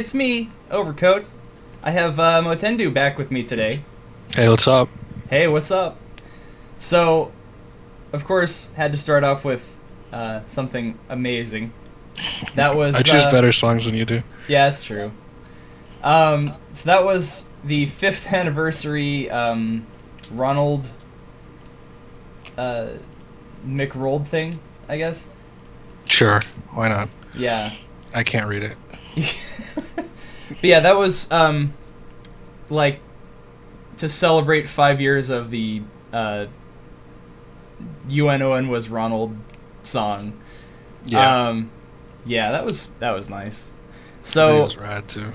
It's me, Overcoat. I have uh, MowtenDoo back with me today. Hey, what's up? Hey, what's up? So, of course, had to start off with uh, something amazing. That was. I choose uh, better songs than you do. Yeah, it's true. Um, so that was the fifth anniversary um, Ronald uh, McRolled thing, I guess. Sure, why not? Yeah. I can't read it. But yeah, that was um, like to celebrate five years of the uh, UNON was Ronald song. Yeah, Um, yeah, that was that was nice. it So was rad too.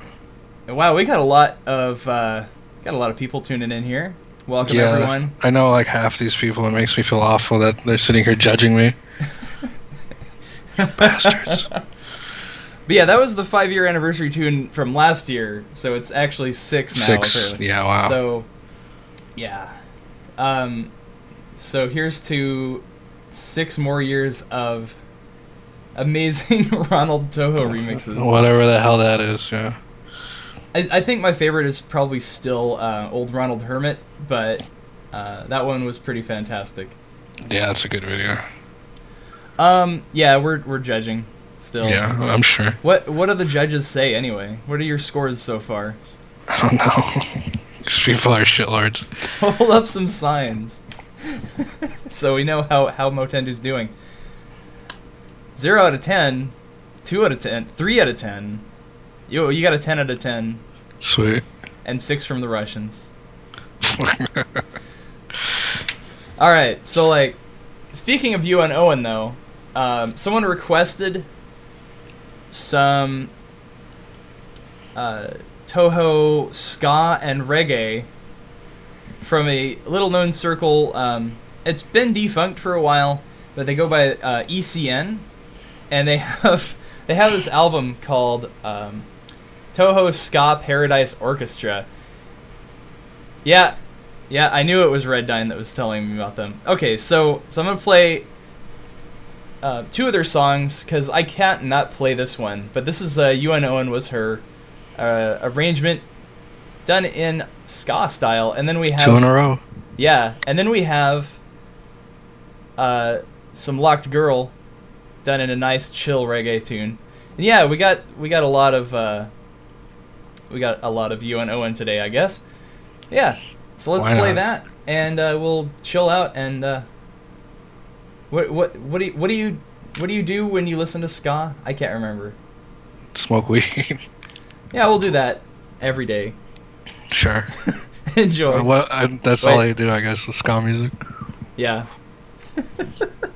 wow, we got a lot of uh, got a lot of people tuning in here. Welcome yeah, everyone. I know like half these people. It makes me feel awful that they're sitting here judging me. Bastards. But yeah, that was the five year anniversary tune from last year, so it's actually six now. Six. apparently. Yeah, wow. So, yeah. Um, so here's to six more years of amazing Ronald Touhou remixes. Whatever the hell that is. Yeah. I, I think my favorite is probably still uh, Old Ronald Hermit, but uh, that one was pretty fantastic. Yeah, that's a good video. Um, yeah, we're we're judging still. Yeah, I'm sure. What what do the judges say anyway? What are your scores so far? I don't know. These people are shitlords. Hold up some signs. so we know how, how MowtenDoo's doing. 0 out of 10, 2 out of 10, 3 out of 10. You, you got a 10 out of 10, Sweet. and 6 from the Russians. Alright, so like, speaking of you and Owen though, um, someone requested some uh, Touhou ska and reggae from a little known circle. Um, it's been defunct for a while, but they go by uh, ECN, and they have they have this album called um, Touhou Ska Paradise Orchestra. Yeah, yeah, I knew it was Red Dine that was telling me about them. Okay, so so I'm gonna play uh, two of their songs because I can't not play this one. But this is uh, UN Owen was her uh, arrangement done in ska style, and then we have Two in a row. yeah, and then we have uh, some Locked Girl done in a nice chill reggae tune. And yeah, we got we got a lot of uh, we got a lot of and Owen today, I guess. Yeah, so let's Why play not? that, and uh, we'll chill out. And uh, what what what do you, what do you what do you do when you listen to ska? I can't remember. Smoke weed. Yeah, we'll do that every day. sure. Enjoy. What? I, that's all I do, I guess, with ska music. Yeah.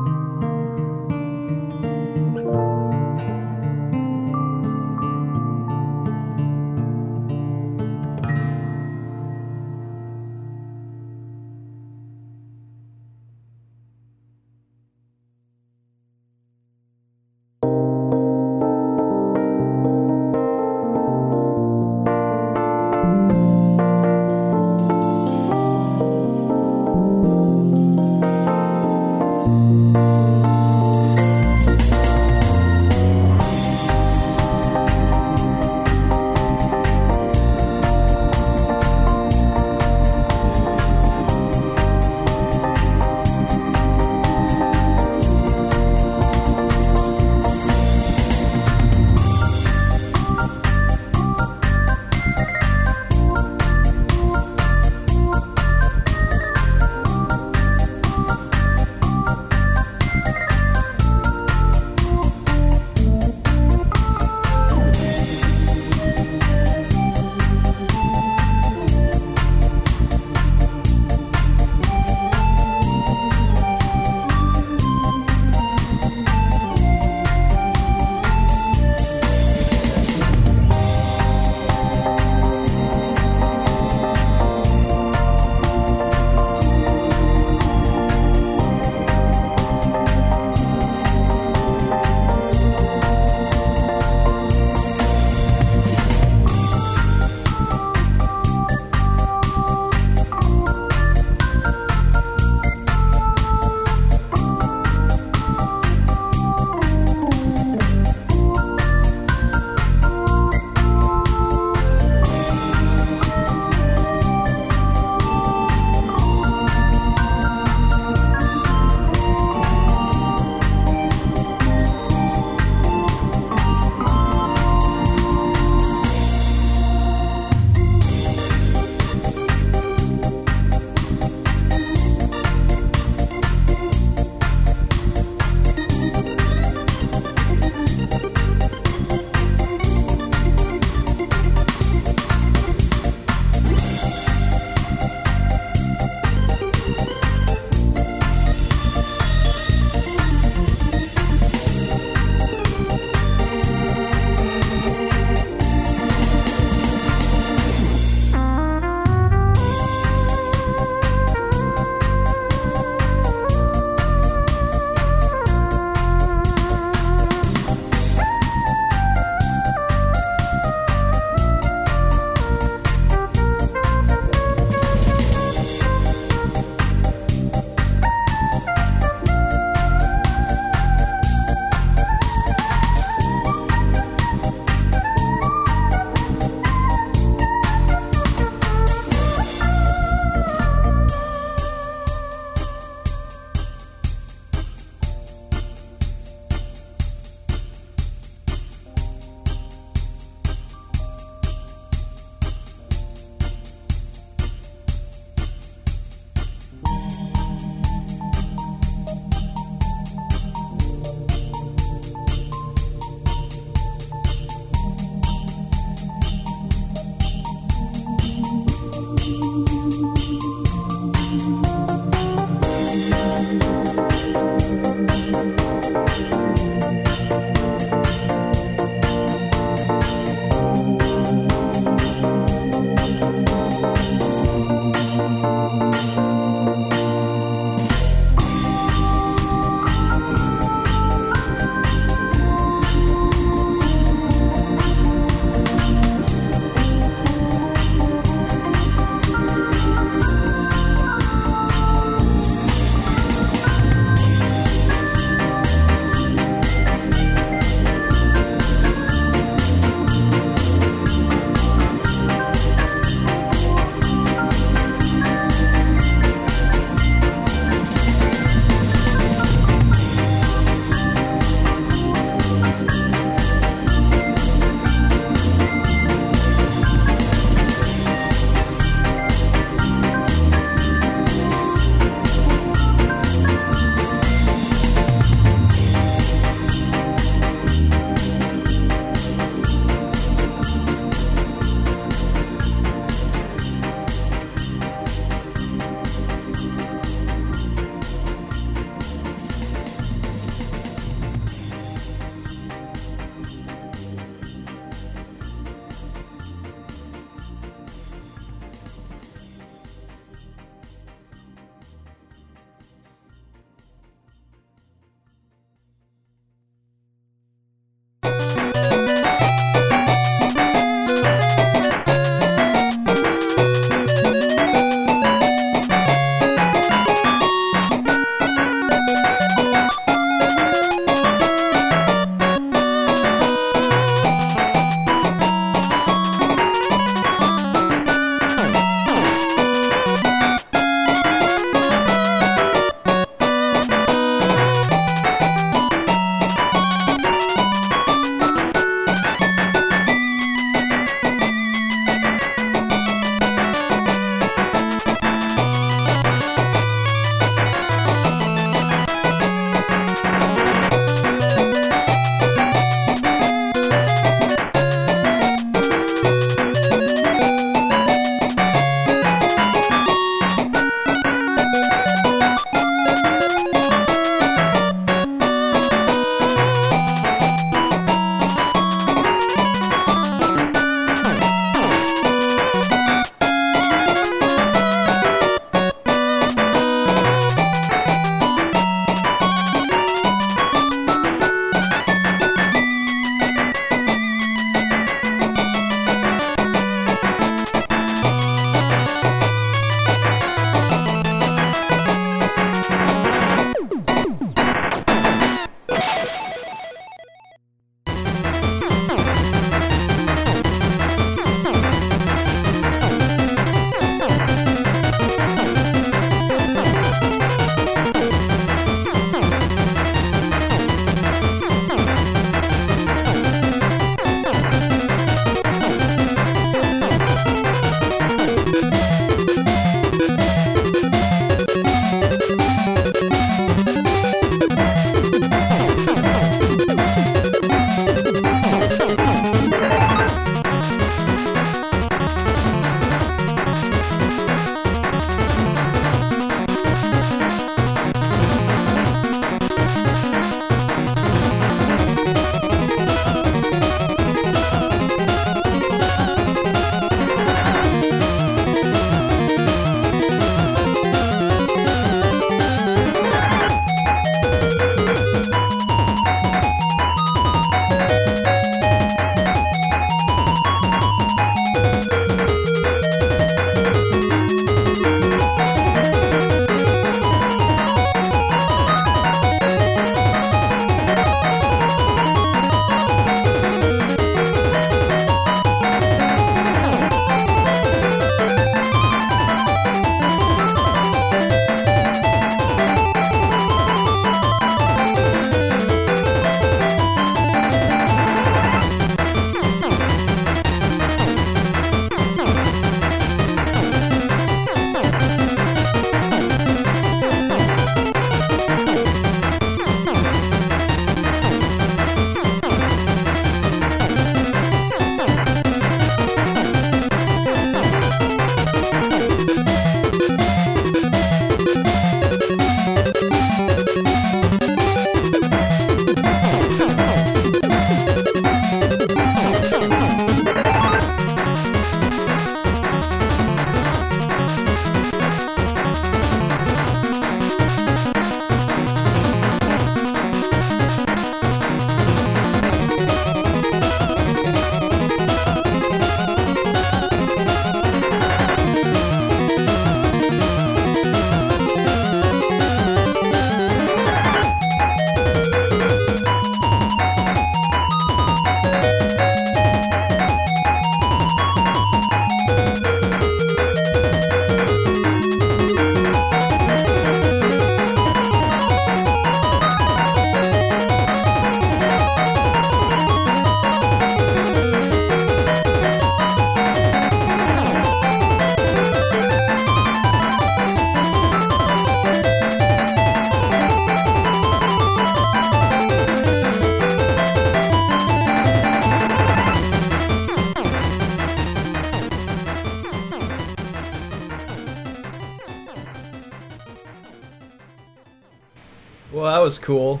was cool.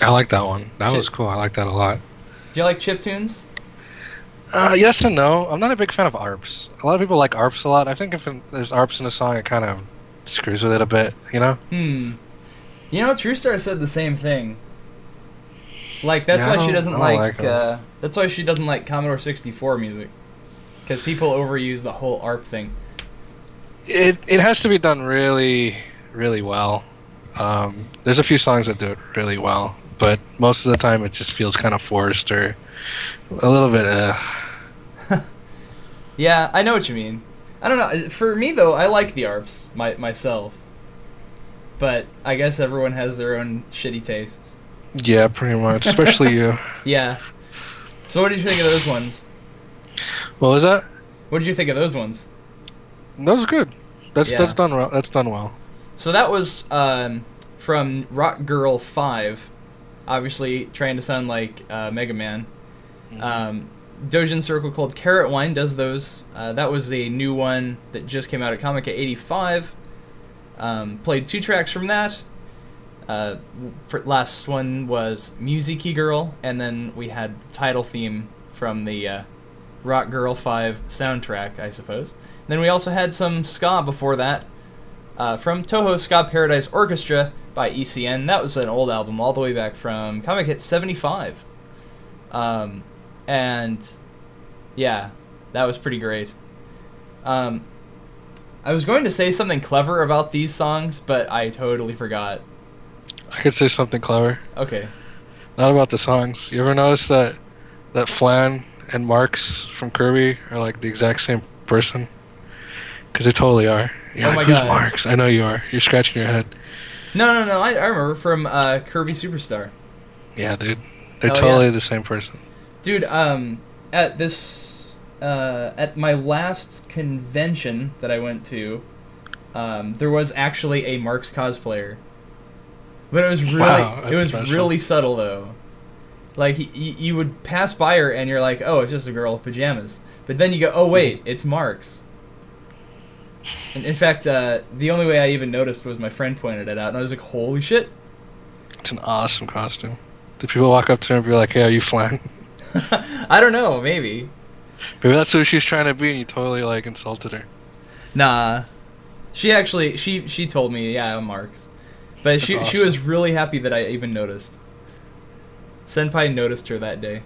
I like that one. That was cool. I like that a lot. Do you like chip tunes? Uh, yes and no. I'm not a big fan of ARPs. A lot of people like ARPs a lot. I think if there's ARPs in a song, it kind of screws with it a bit, you know? Hmm. You know, True Star said the same thing. Like that's Yeah, why she doesn't I don't like. like 'em. uh, that's why she doesn't like Commodore 64 music. Because people overuse the whole ARP thing. It it has to be done really, really well. Um, there's a few songs that do it really well, but most of the time it just feels kind of forced or a little bit. Uh, Yeah, I know what you mean. I don't know. For me though, I like the ARPs my, myself. But I guess everyone has their own shitty tastes. yeah, pretty much. Especially you. Yeah. So what did you think of those ones? What was that? What did you think of those ones? That was good. That's Yeah. that's done well. That's done well. So that was um, from Rock Girl 5. Obviously, trying to sound like uh, Mega Man. Um, Doujin Circle called Carrot Wine does those. Uh, that was a new one that just came out at Comiket 85. Um, played two tracks from that. Uh, for, last one was MUISIKI GIRL, and then we had the title theme from the uh, Rock Girl 5 soundtrack, I suppose. Then we also had some ska before that uh, from Touhou Ska Paradise Orchestra by ECN. That was an old album, all the way back from Comiket 75. Um, and yeah, that was pretty great. Um, I was going to say something clever about these songs, but I totally forgot. I could say something clever. Okay. Not about the songs. You ever notice that that Flan and Marx from Kirby are like the exact same person? Because they totally are. You're Oh like, my who's God. Marx? I know you are. You're scratching your head. No, no, no. I, I remember from uh, Kirby Superstar. Yeah, dude. They're Hell totally yeah. the same person. Dude, um, at this, uh, at my last convention that I went to, um, there was actually a Marx cosplayer. But it was really, Wow, it was special. really subtle though. Like y- you would pass by her and you're like, oh, it's just a girl with pajamas. But then you go, oh wait, it's Marx. And in fact, uh, the only way I even noticed was my friend pointed it out, and I was like, holy shit. It's an awesome costume. Do people walk up to her and be like, hey, are you Flan? I don't know, maybe. Maybe that's who she's trying to be and you totally like insulted her. Nah. She actually she she told me, yeah, I'm Marx. But she That's she was really happy that I even noticed. Senpai noticed her that day.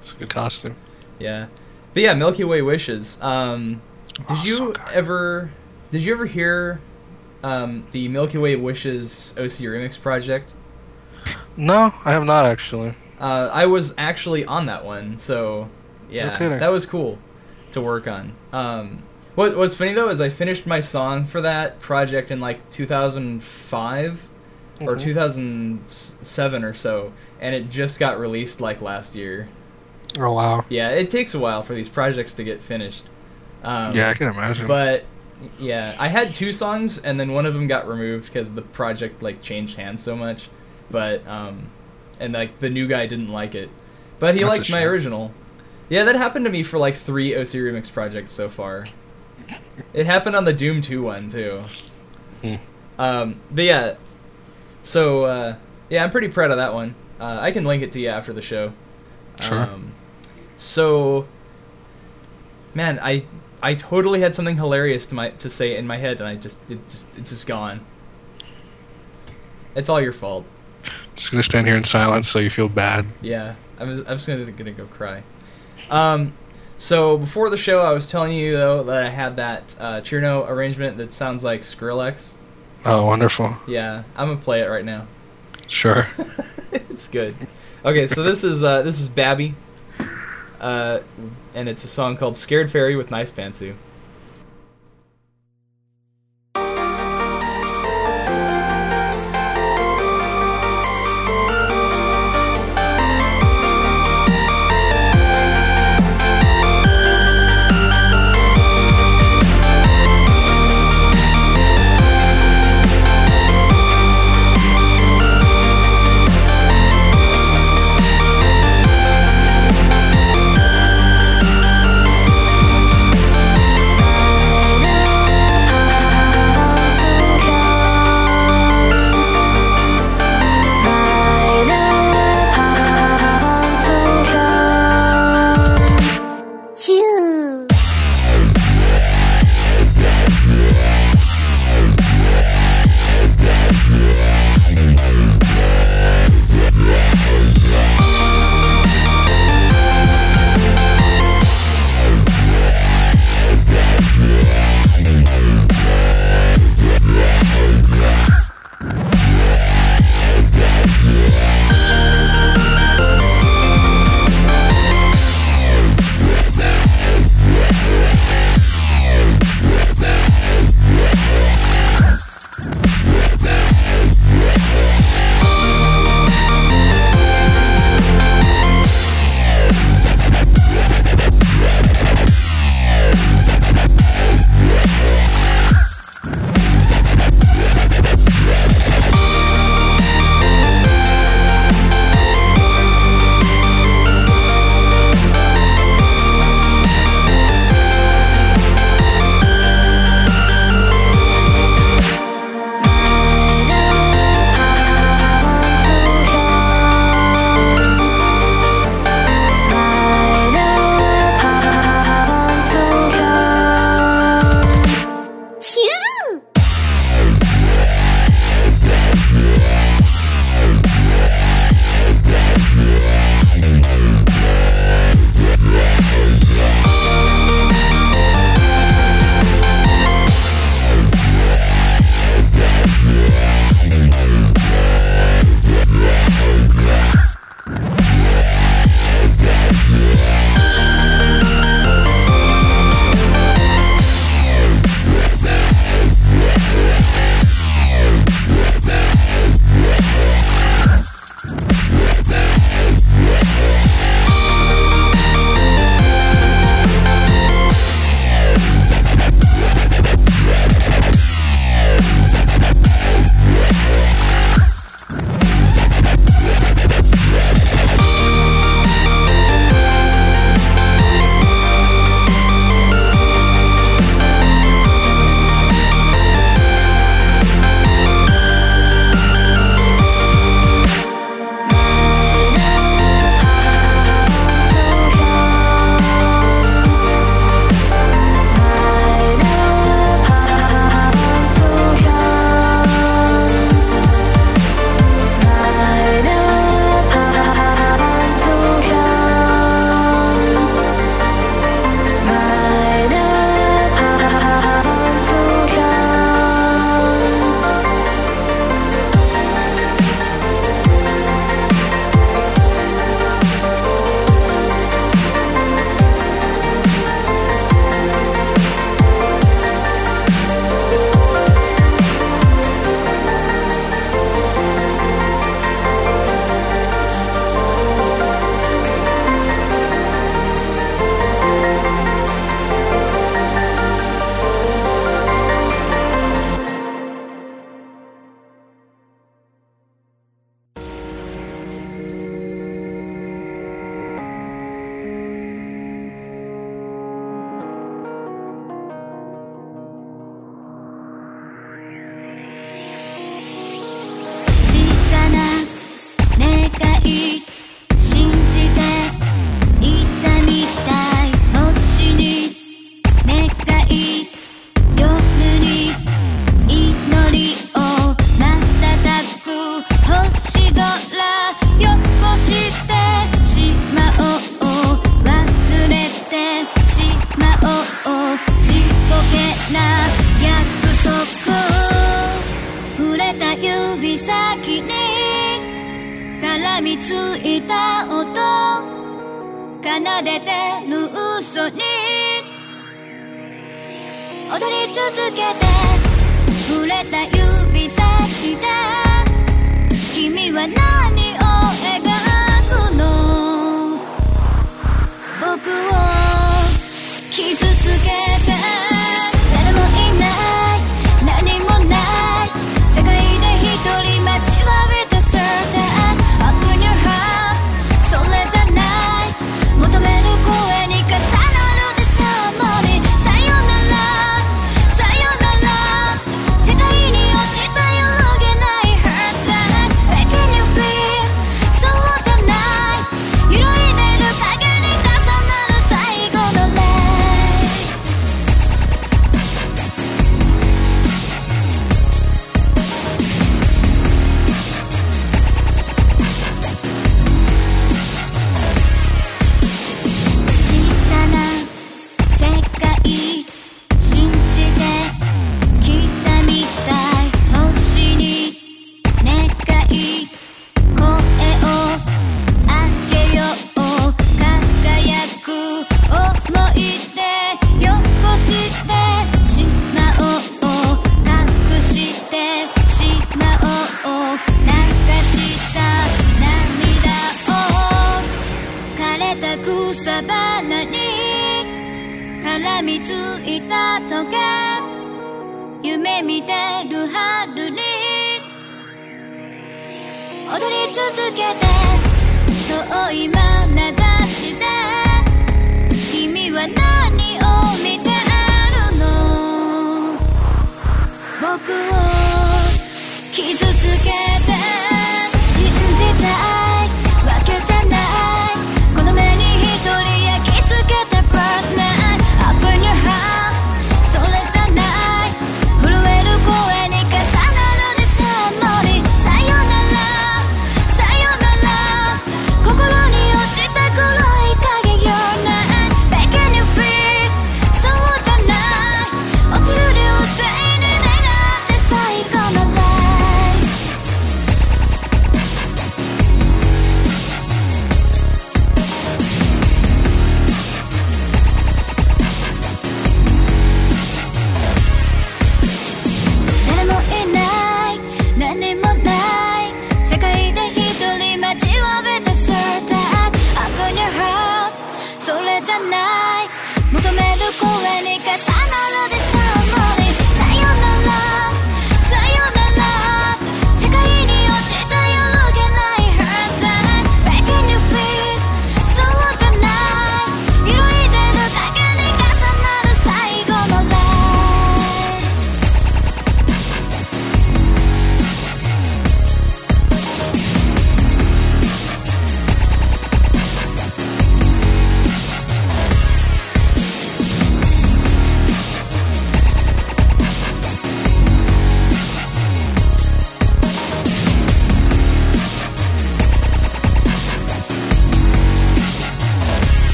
It's a good costume. Yeah. But yeah, Milky Way Wishes. Um did Oh, you ever did you ever hear um the Milky Way Wishes OC remix project? No, I have not actually. Uh, I was actually on that one, so yeah, No that was cool to work on. Um, what What's funny though is I finished my song for that project in like 2005 or Mhm. 2007 or so, and it just got released like last year. Oh wow. Yeah, it takes a while for these projects to get finished. Um, yeah, I can imagine. but yeah, I had two songs, and then one of them got removed because the project like changed hands so much. But um, and like the new guy didn't like it, but he That's liked my original. Yeah, that happened to me for like three OC remix projects so far. It happened on the Doom 2 one too. Hmm. Um, but yeah, so uh, yeah, I'm pretty proud of that one. Uh, I can link it to you after the show. Sure. Um, so, man, I I totally had something hilarious to my to say in my head, and I just it just it's just gone. It's all your fault. Just gonna stand here in silence so you feel bad. Yeah, I'm just, I'm just gonna gonna go cry. Um, so before the show, I was telling you though that I had that uh, Cirno arrangement that sounds like Skrillex. Oh, wonderful. Yeah, I'm gonna play it right now. Sure. it's good. Okay, so this is uh, this is Babbe, uh, and it's a song called "Scared Fairy" with Nice Pantsu.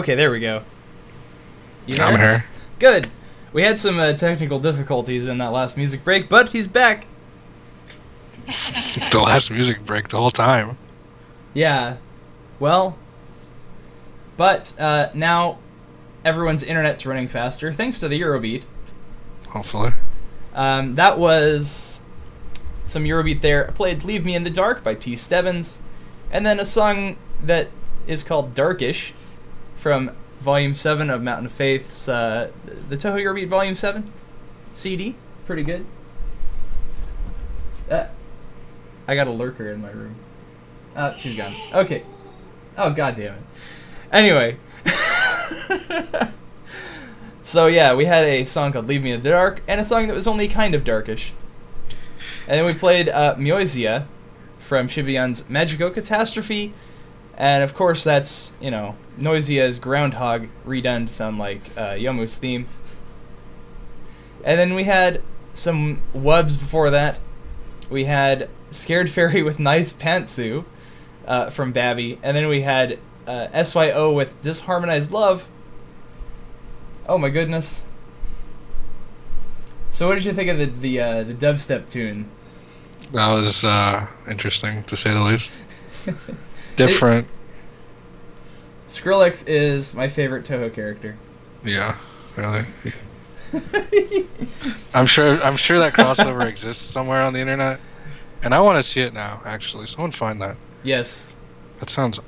Okay? There we go. You I'm here. Good. We had some uh, technical difficulties in that last music break, but he's back. The last music break the whole time. Yeah. Well, but uh, now everyone's internet's running faster thanks to the Eurobeat. Hopefully. Um, that was some Eurobeat there. I played Leave Me in the Dark by T. Stebbins, and then a song that is called Darkish from Volume 7 of Mountain of Faith's, uh, the Touhou Eurobeat Volume 7 CD. Pretty good. Uh, I got a lurker in my room. Uh, she's gone. Okay. Oh, god damn it. Anyway. so, yeah, we had a song called Leave Me in the Dark, and a song that was only kind of darkish. And then we played uh, from Shibayan's Magical Catastrophe. And of course, that's, you know, noisy as Groundhog redone to sound like uh, Youmu's theme. And then we had some wubs before that. We had Scared Fairy with Nice Pantsu uh, from Babbe. And then we had uh, SYO with Disharmonized Love. Oh my goodness. So what did you think of the the, uh, the dubstep tune? That was uh, interesting to say the least. Different. Skrillex is my favorite Touhou character. yeah, really. I'm sure. I'm sure that crossover exists somewhere on the internet, and I want to see it now. Actually, someone find that. yes. That sounds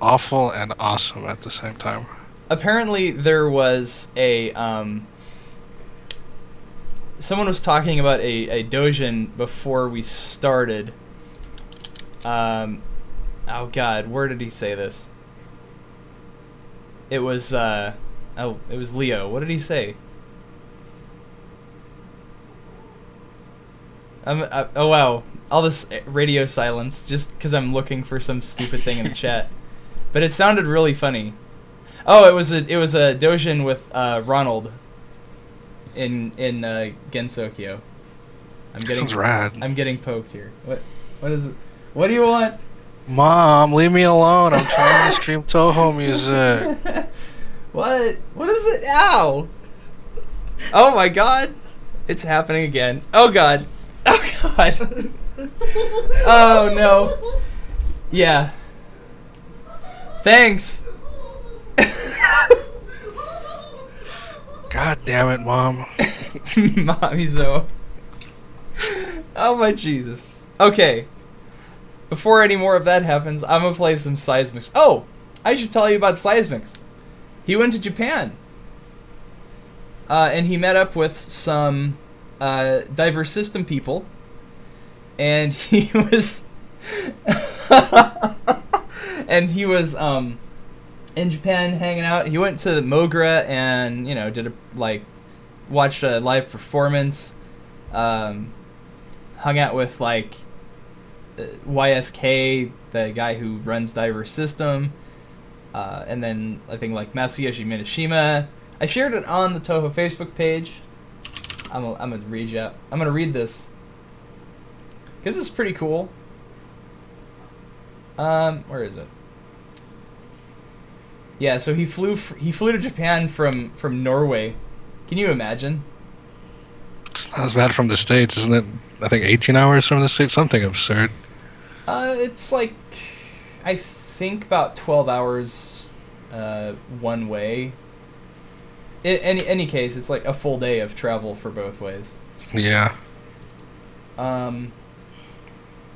awful and awesome at the same time. Apparently there was a um someone was talking about a, a doujin before we started. Um oh god, where did he say this? It was uh oh, it was Leo. What did he say? I'm, uh, oh wow, all this radio silence just because I'm looking for some stupid thing in the chat, but it sounded really funny. Oh, it was a it was a doujin with uh, Ronald in in uh, Gensokyo. I'm getting sounds rad. I'm getting poked here. What what is it? What do you want? Mom, leave me alone. I'm trying to stream Touhou music. what? What is it? Ow! Oh my god! It's happening again. Oh god! Oh god! oh no! Yeah. Thanks. God damn it, Mom. Mamizou. Oh my Jesus. Okay. Before any more of that happens, I'm gonna play some cYsmix. Oh, I should tell you about cYsmix. He went to Japan. Uh, and he met up with some uh, diverse system people. And he was. and he was um, in Japan hanging out. He went to Mogra and, you know, did a, like, watched a live performance. Um, hung out with, like, YSK, the guy who runs Diverse System. Uh, and then I think like Masayoshi Minoshima. I shared it on the Touhou Facebook page. I'm gonna, I'm gonna read you. I'm gonna read this because it's pretty cool. Um, where is it? Yeah, so he flew f- he flew to Japan from from Norway. Can you imagine? It's not as bad from the States, isn't it? I think 18 hours from the States. Something absurd. Uh, it's like I think about twelve hours, uh, one way. In any any case, it's like a full day of travel for both ways. Yeah. Um,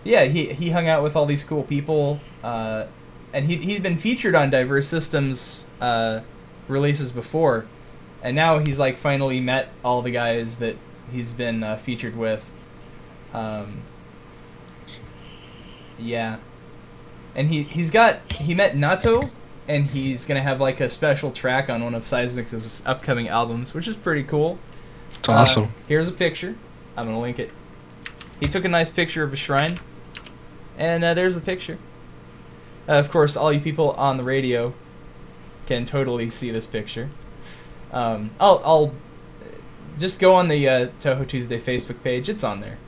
yeah, he he hung out with all these cool people, uh, and he he'd been featured on Diverse Systems uh, releases before, and now he's like finally met all the guys that he's been uh, featured with. Um, yeah, and he he's got he met Nato, and he's gonna have like a special track on one of cYsmix's upcoming albums, which is pretty cool. It's Uh, awesome. here's a picture. I'm gonna link it. He took a nice picture of a shrine, and uh, there's the picture. Uh, of course, all you people on the radio can totally see this picture. Um, I'll, I'll just go on the uh, Touhou Tuesday Facebook page. It's on there.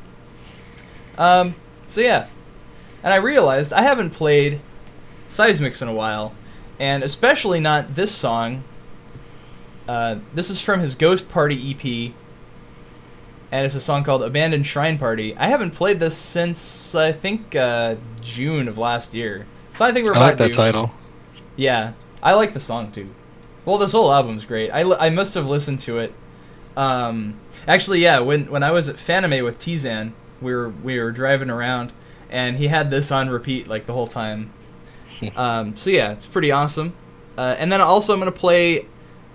Um, so yeah, and I realized I haven't played cYsmix in a while, and especially not this song. Uh, this is from his Ghost Party EP, and it's a song called Abandoned Shrine Party. I haven't played this since I think uh, June of last year. So I think we're I like that due. title. Yeah, I like the song too. Well, this whole album's great. I, I must have listened to it. Um, actually, yeah, when when I was at Fanime with Tizan, we were we were driving around, and he had this on repeat like the whole time. um, so yeah, it's pretty awesome. Uh, and then also I'm gonna play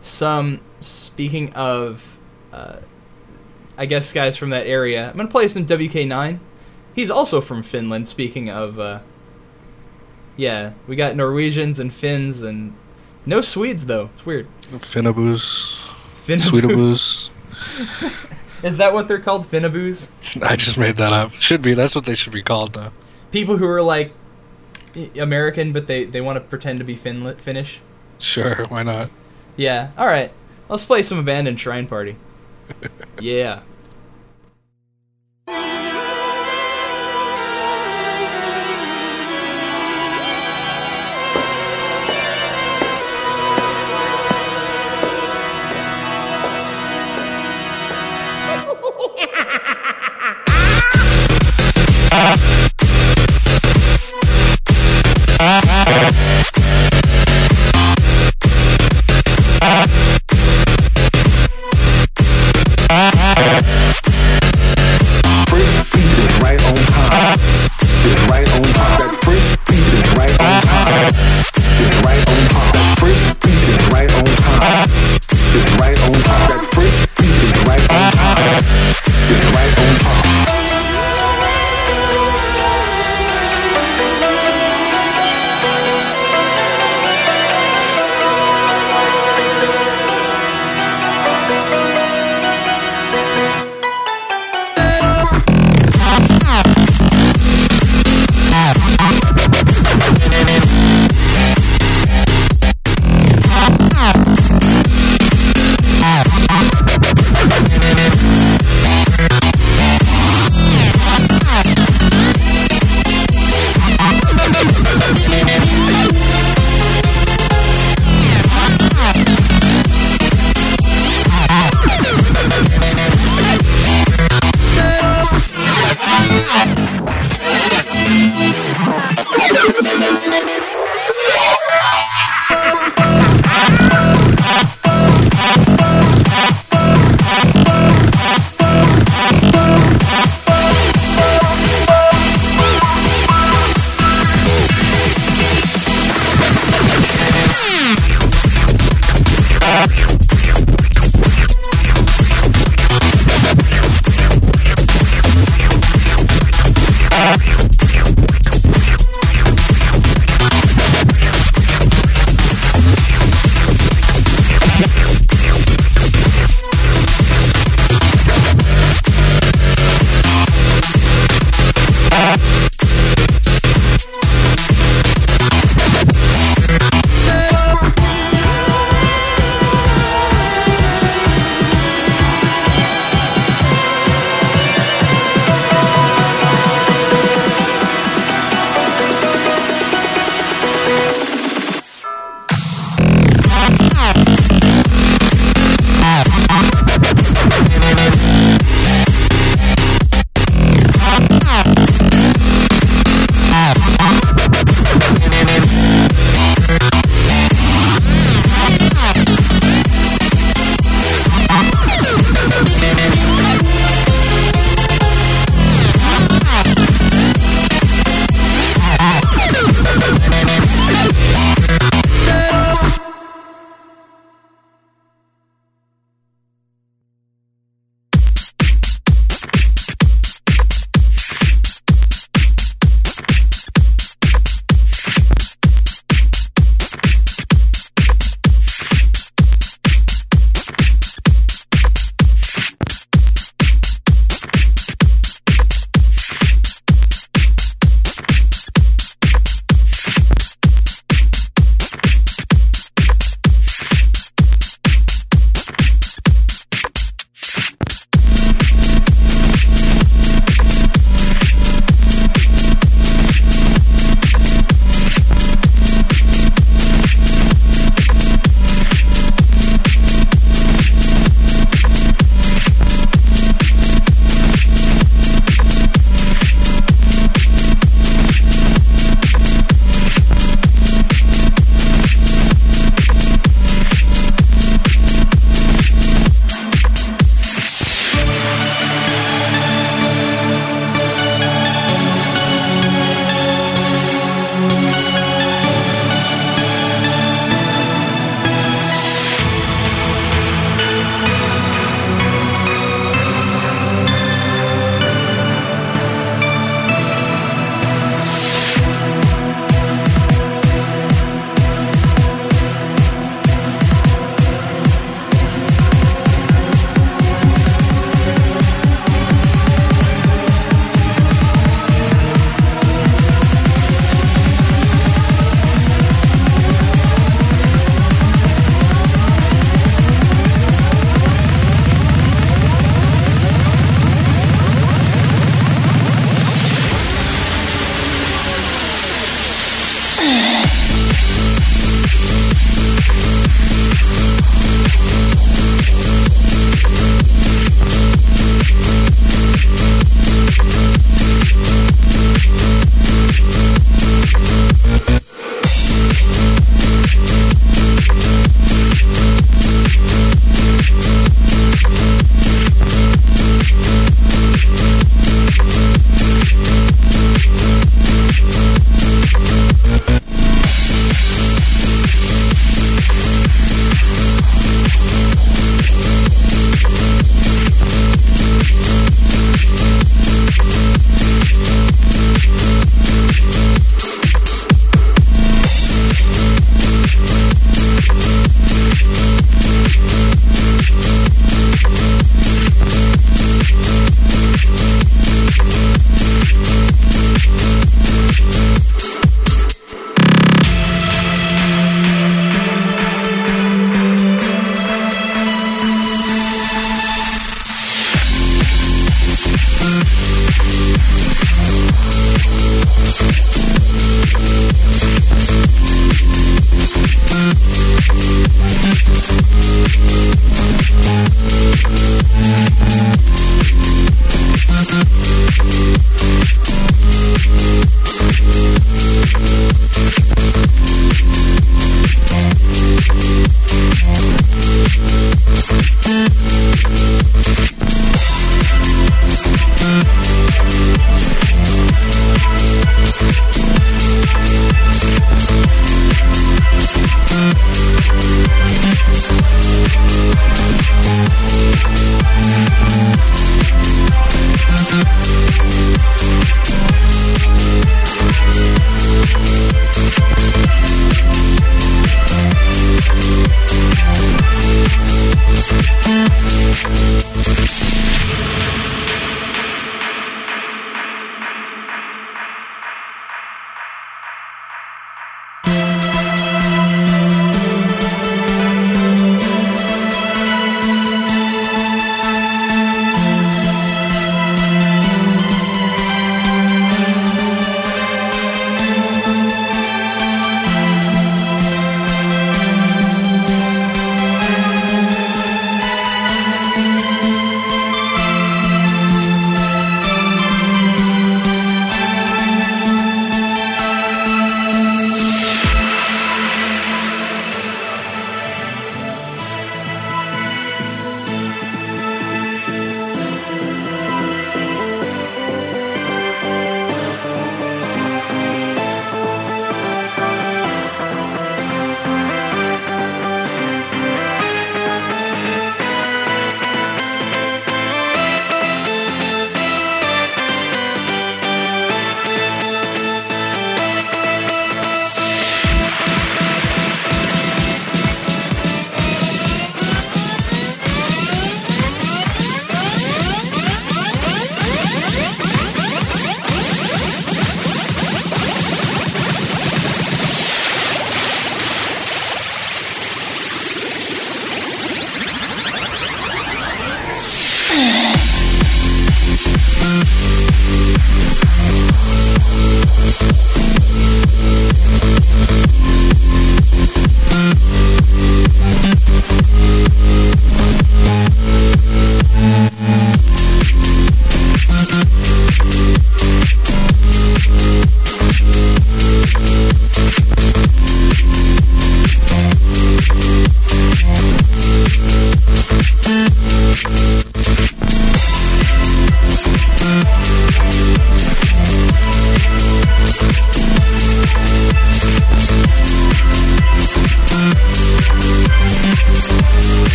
some. Speaking of, uh, I guess guys from that area, I'm gonna play some WK9. He's also from Finland. Speaking of. Uh, yeah, we got Norwegians and Finns and no Swedes though. It's weird. Finnaboos, Fin- Sweetaboos. Is that what they're called? Finnaboos? I just made that up. Should be. That's what they should be called, though. People who are like American, but they, they want to pretend to be Fin- Finnish. Sure, why not? Yeah. All right. Let's play some Abandoned Shrine Party. yeah.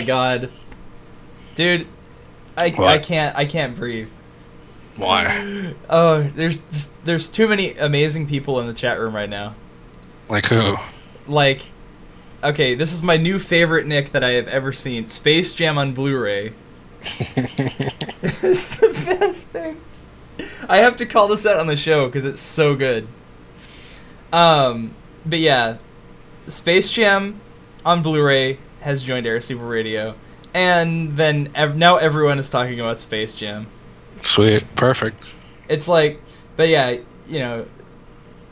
My god, dude, I I can't I can't breathe. Why? Oh, there's there's too many amazing people in the chat room right now. Like who? Like, okay, this is my new favorite Nick that I have ever seen. Space Jam on Blu-ray. it's the best thing. I have to call this out on the show because it's so good. Um, but yeah, Space Jam on Blu-ray has joined Arecibo Radio, and then ev- now everyone is talking about Space Jam. Sweet. Perfect. It's like, but yeah, you know,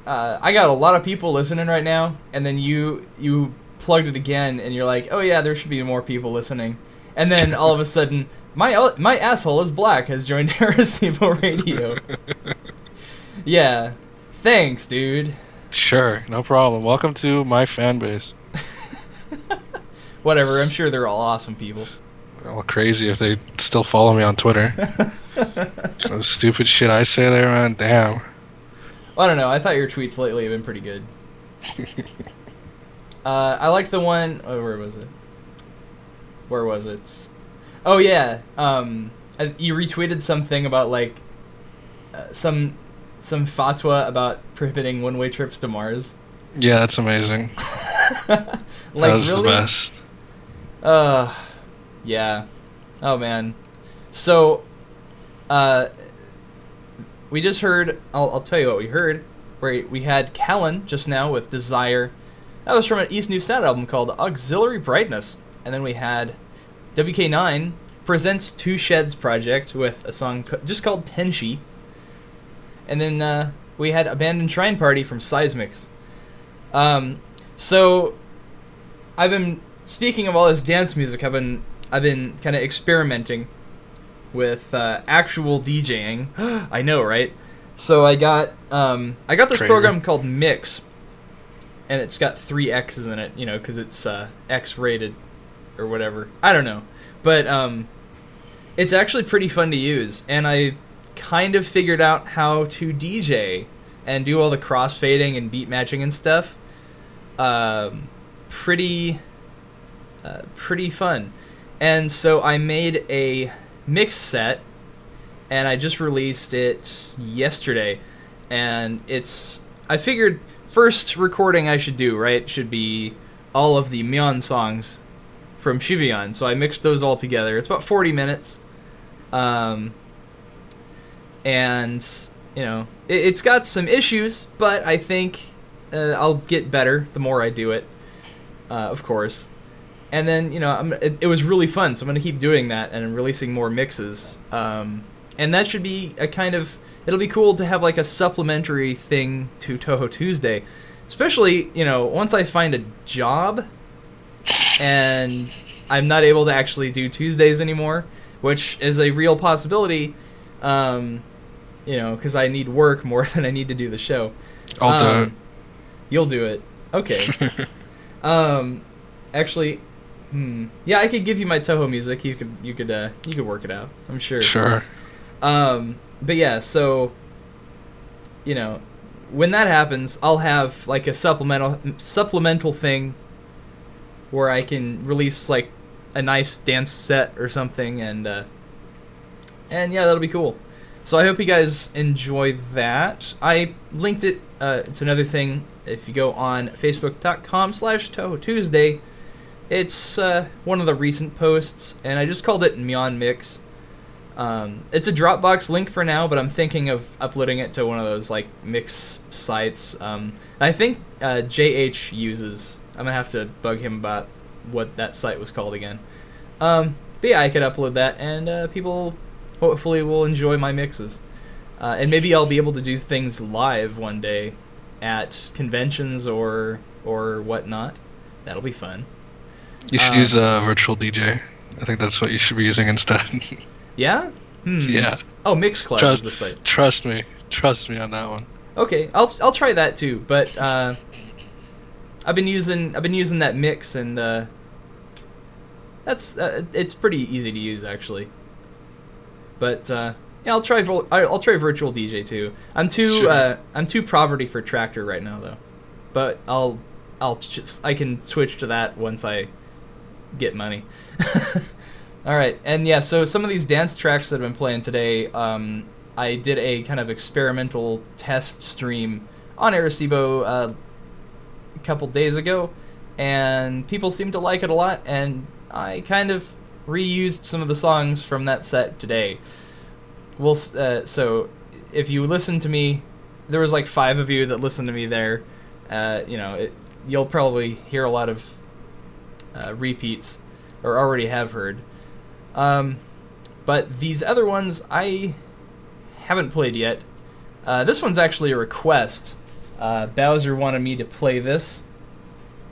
uh, I got a lot of people listening right now, and then you you plugged it again, and you're like, oh yeah, there should be more people listening, and then all of a sudden, my my asshole is black has joined Arecibo Radio. yeah, thanks, dude. Sure. No problem. Welcome to my fan base. Whatever. I'm sure they're all awesome people. All crazy if they still follow me on Twitter. the stupid shit I say there, man. Damn. I don't know. I thought your tweets lately have been pretty good. uh, I like the one. Oh, where was it? Where was it? Oh yeah. Um, I- you retweeted something about like uh, some some fatwa about prohibiting one-way trips to Mars. Yeah, that's amazing. like that was really? the best. Uh, yeah. Oh man. So, uh, we just heard. I'll, I'll tell you what we heard. Where we had Callan just now with Desire. That was from an EastNewSound album called Auxiliary Brightness, and then we had WK9 presents Two Sheds project with a song just called Tenshi. And then uh, we had Abandoned Shrine Party from cYsmix. Um, so I've been speaking of all this dance music. I've been I've been kind of experimenting with uh, actual DJing. I know, right? So I got um, I got this Traitor. program called Mixxx, and it's got three X's in it. You know, because it's uh, X rated or whatever. I don't know, but um, it's actually pretty fun to use, and I kind of figured out how to DJ and do all the crossfading and beat matching and stuff. Um, pretty, uh, pretty fun. And so I made a mix set, and I just released it yesterday. And it's I figured first recording I should do right should be all of the Myeon songs from Shibayan. So I mixed those all together. It's about 40 minutes. Um, and you know it, it's got some issues, but I think uh, I'll get better the more I do it. Uh, of course, and then you know I'm, it, it was really fun, so I'm gonna keep doing that and releasing more mixes. Um, and that should be a kind of it'll be cool to have like a supplementary thing to Touhou Tuesday, especially you know once I find a job and I'm not able to actually do Tuesdays anymore, which is a real possibility. Um, you know, because I need work more than I need to do the show. I'll do Um, You'll do it. Okay. um, actually, hmm. Yeah, I could give you my Touhou music. You could, you could, uh, you could work it out. I'm sure. sure. Um, but yeah, so you know, when that happens, I'll have like a supplemental supplemental thing where I can release like a nice dance set or something, and uh, and yeah, that'll be cool. So I hope you guys enjoy that. I linked it. Uh, it's another thing. If you go on Facebook.com slash Touhou Tuesday, it's uh, one of the recent posts, and I just called it Myeon Mix. Um, it's a Dropbox link for now, but I'm thinking of uploading it to one of those like mix sites. Um, I think uh, JH uses. I'm gonna have to bug him about what that site was called again. Um, but yeah, I could upload that, and uh, people hopefully will enjoy my mixes. Uh, and maybe I'll be able to do things live one day at conventions or or whatnot. That'll be fun. You should Um, use a virtual DJ. I think that's what you should be using instead. Yeah. Hmm. yeah. Oh, Mixcloud is Trust, the site. trust me. Trust me on that one. Okay, I'll I'll try that too. But uh, I've been using I've been using that mix and uh, that's uh, it's pretty easy to use actually. But uh, yeah, I'll try I'll try virtual DJ too. I'm too Sure. uh, I'm too poverty for Traktor right now though. But I'll I'll just I can switch to that once I get money. All right, and yeah, so some of these dance tracks that I've been playing today, um, I did a kind of experimental test stream on Arecibo uh, a couple days ago, and people seemed to like it a lot, and I kind of reused some of the songs from that set today. We'll, uh, so if you listen to me, there was like five of you that listened to me there. Uh, you know, it, you'll probably hear a lot of uh, repeats, or already have heard. Um, but these other ones I haven't played yet. Uh, this one's actually a request. Uh, Bowser wanted me to play this.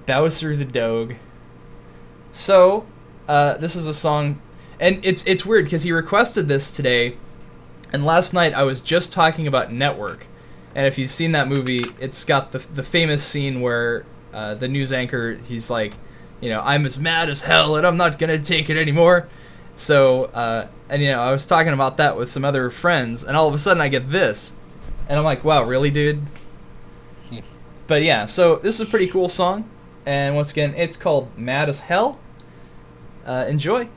Bowser the Dog. So, uh, this is a song, and it's it's weird because he requested this today, and last night I was just talking about Network, and if you've seen that movie, it's got the the famous scene where uh, the news anchor he's like, you know, I'm as mad as hell and I'm not gonna take it anymore. So, uh, and you know, I was talking about that with some other friends, and all of a sudden I get this, and I'm like, wow, really, dude? but yeah, so this is a pretty cool song, and once again, it's called Mad as Hell. Uh, enjoy.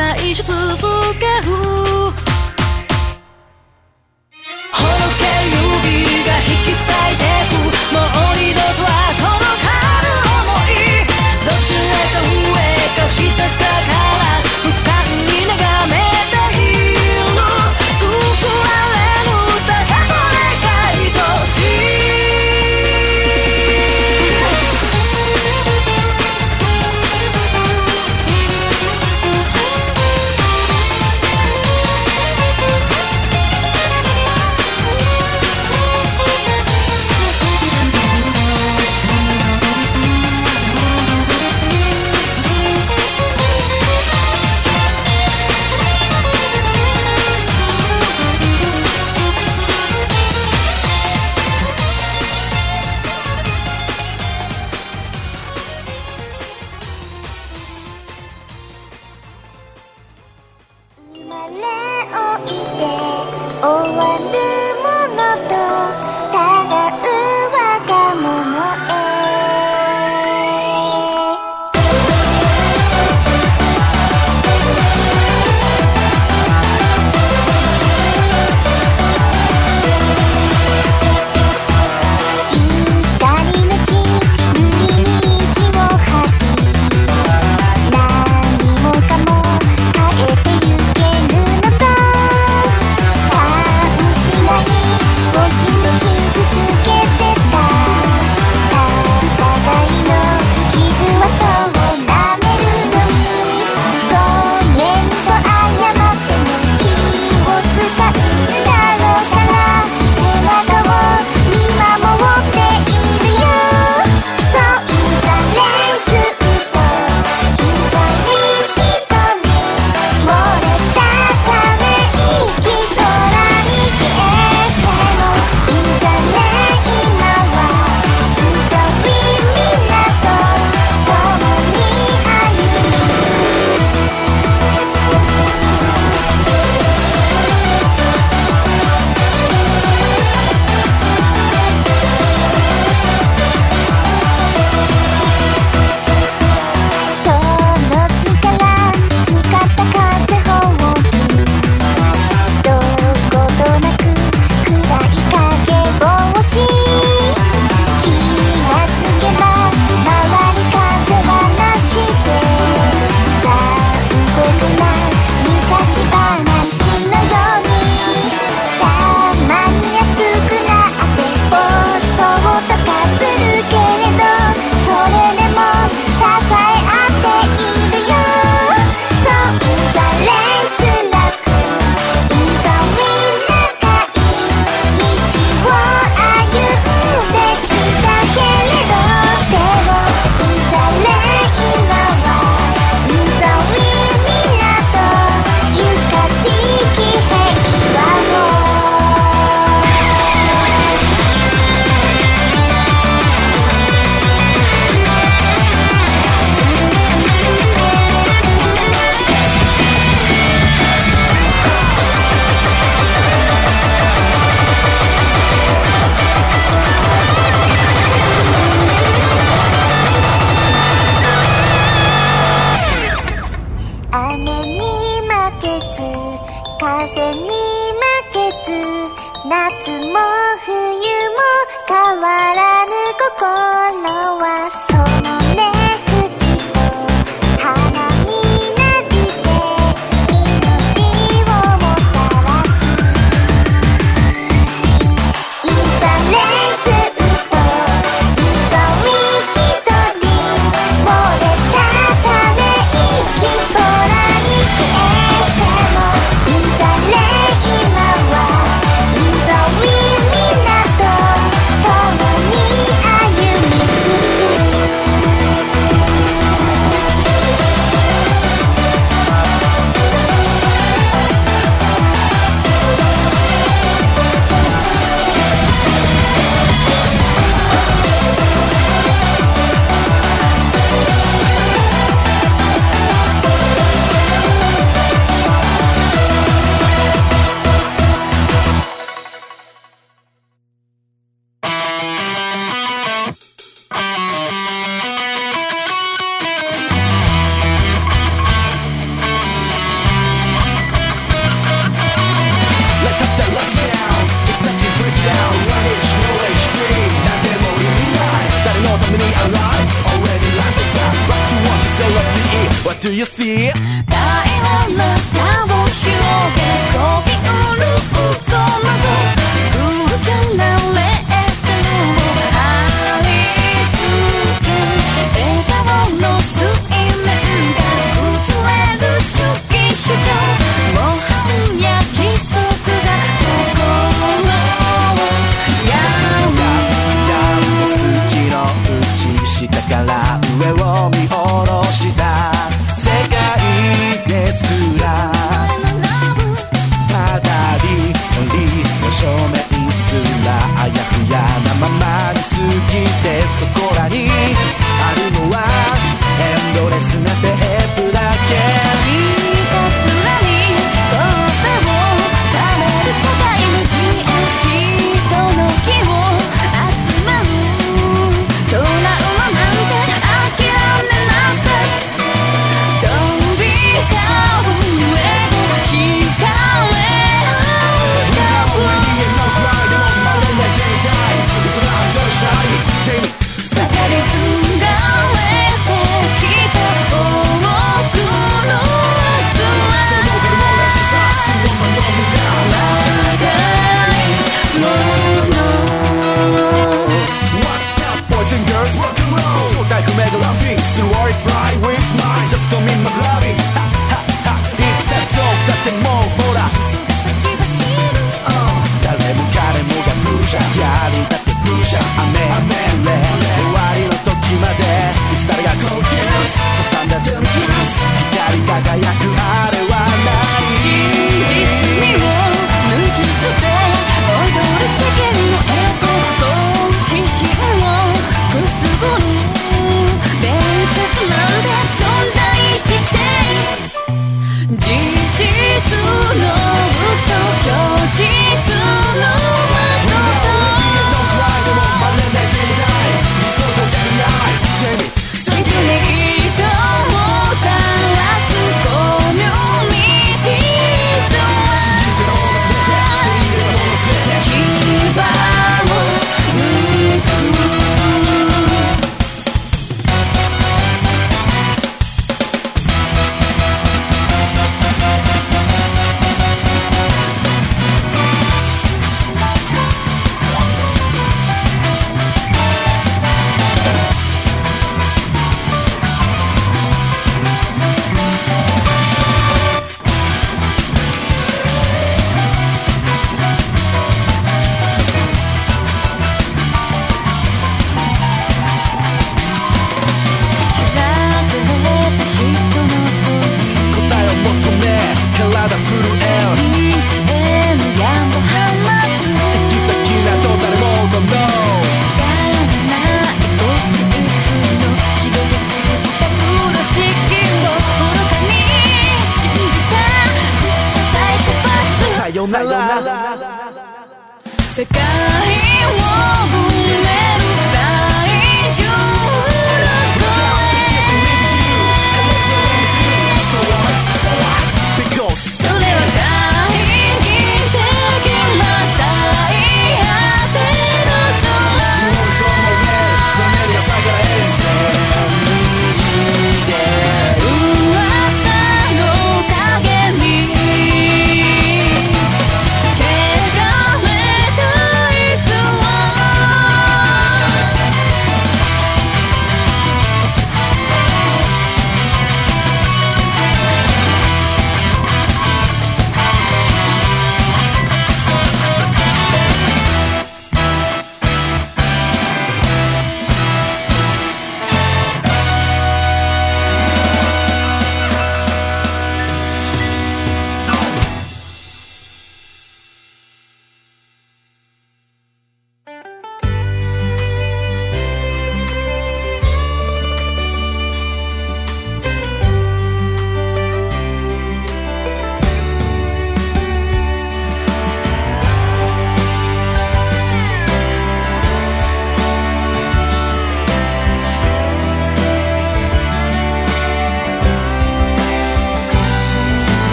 愛し続け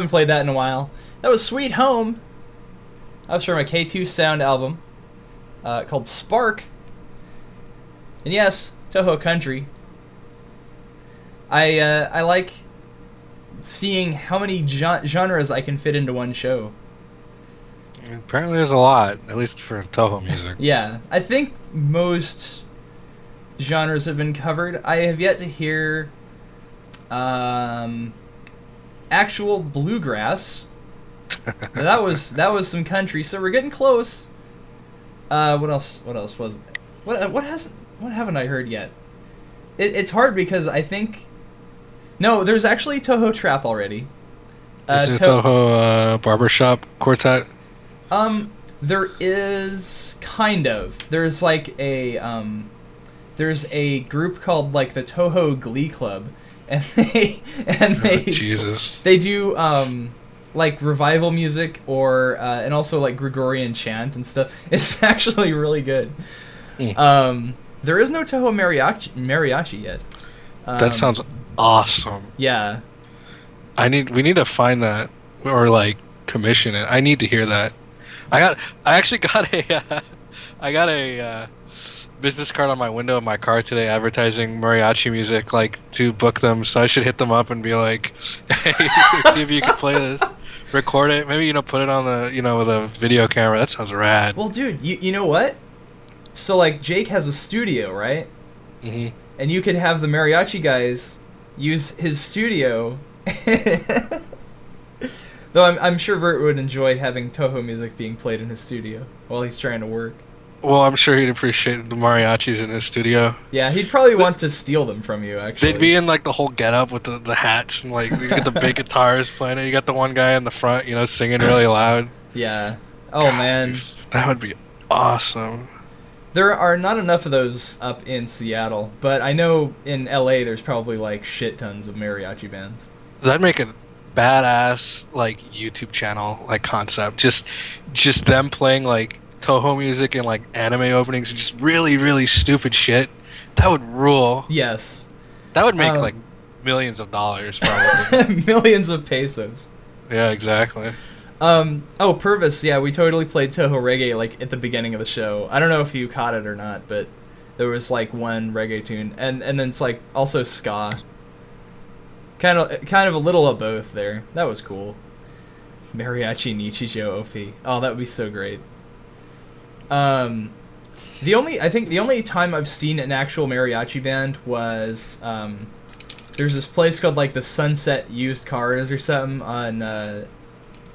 Haven't played that in a while. That was Sweet Home. That was from a K2 Sound album uh, called Spark. And yes, Touhou Country. I uh, I like seeing how many gen- genres I can fit into one show. Apparently, there's a lot, at least for Touhou music. Yeah, I think most genres have been covered. I have yet to hear um, actual bluegrass. That was that was some country, so we're getting close. Uh, what else? What else was? What what has what haven't I heard yet? It, it's hard because I think no, there's actually Touhou Trap already. Is Uh, there To- Touhou uh, Barbershop Quartet? Um, there is kind of. There's like a um, there's a group called like the Touhou Glee Club, and they and Oh, they Jesus. they do um like revival music or uh, and also like Gregorian chant and stuff. It's actually really good. Hmm. Um, there is no Touhou mariachi mariachi yet. Um, That sounds awesome. yeah. I need. We need to find that or like commission it. I need to hear that. I got. I actually got a. Uh, I got a uh, business card on my window of my car today, advertising mariachi music, like to book them. So I should hit them up and be like, "Hey, see if you can play this, record it. Maybe you know, put it on the you know with a video camera. That sounds rad." Well, dude, you you know what? So like Jake has a studio, right? hmm and you could have the mariachi guys use his studio. Though I'm, I'm sure Vert would enjoy having Touhou music being played in his studio while he's trying to work. Well, I'm sure he'd appreciate the mariachis in his studio. Yeah, he'd probably want to steal them from you. Actually, They'd be in like the whole getup with the, the hats and like you got the big guitars playing it. You got the one guy in the front, you know, singing really loud. yeah. Oh God, man, that would be awesome. there are not enough of those up in Seattle, but I know in LA there's probably like shit tons of mariachi bands. That'd make a badass like YouTube channel like concept. Just just them playing like Touhou music and like anime openings and just really really stupid shit. That would rule. Yes, That would make Um, like millions of dollars probably. millions of pesos. yeah, exactly. Um. Oh, Purvis. Yeah, we totally played Touhou reggae like at the beginning of the show. I don't know if you caught it or not, but there was like one reggae tune, and and then it's like also ska. Kind of, kind of a little of both there. That was cool. Mariachi Nichijou OP. Oh, that would be so great. Um, the only I think the only time I've seen an actual mariachi band was um, there's this place called like the Sunset Used Cars or something on uh,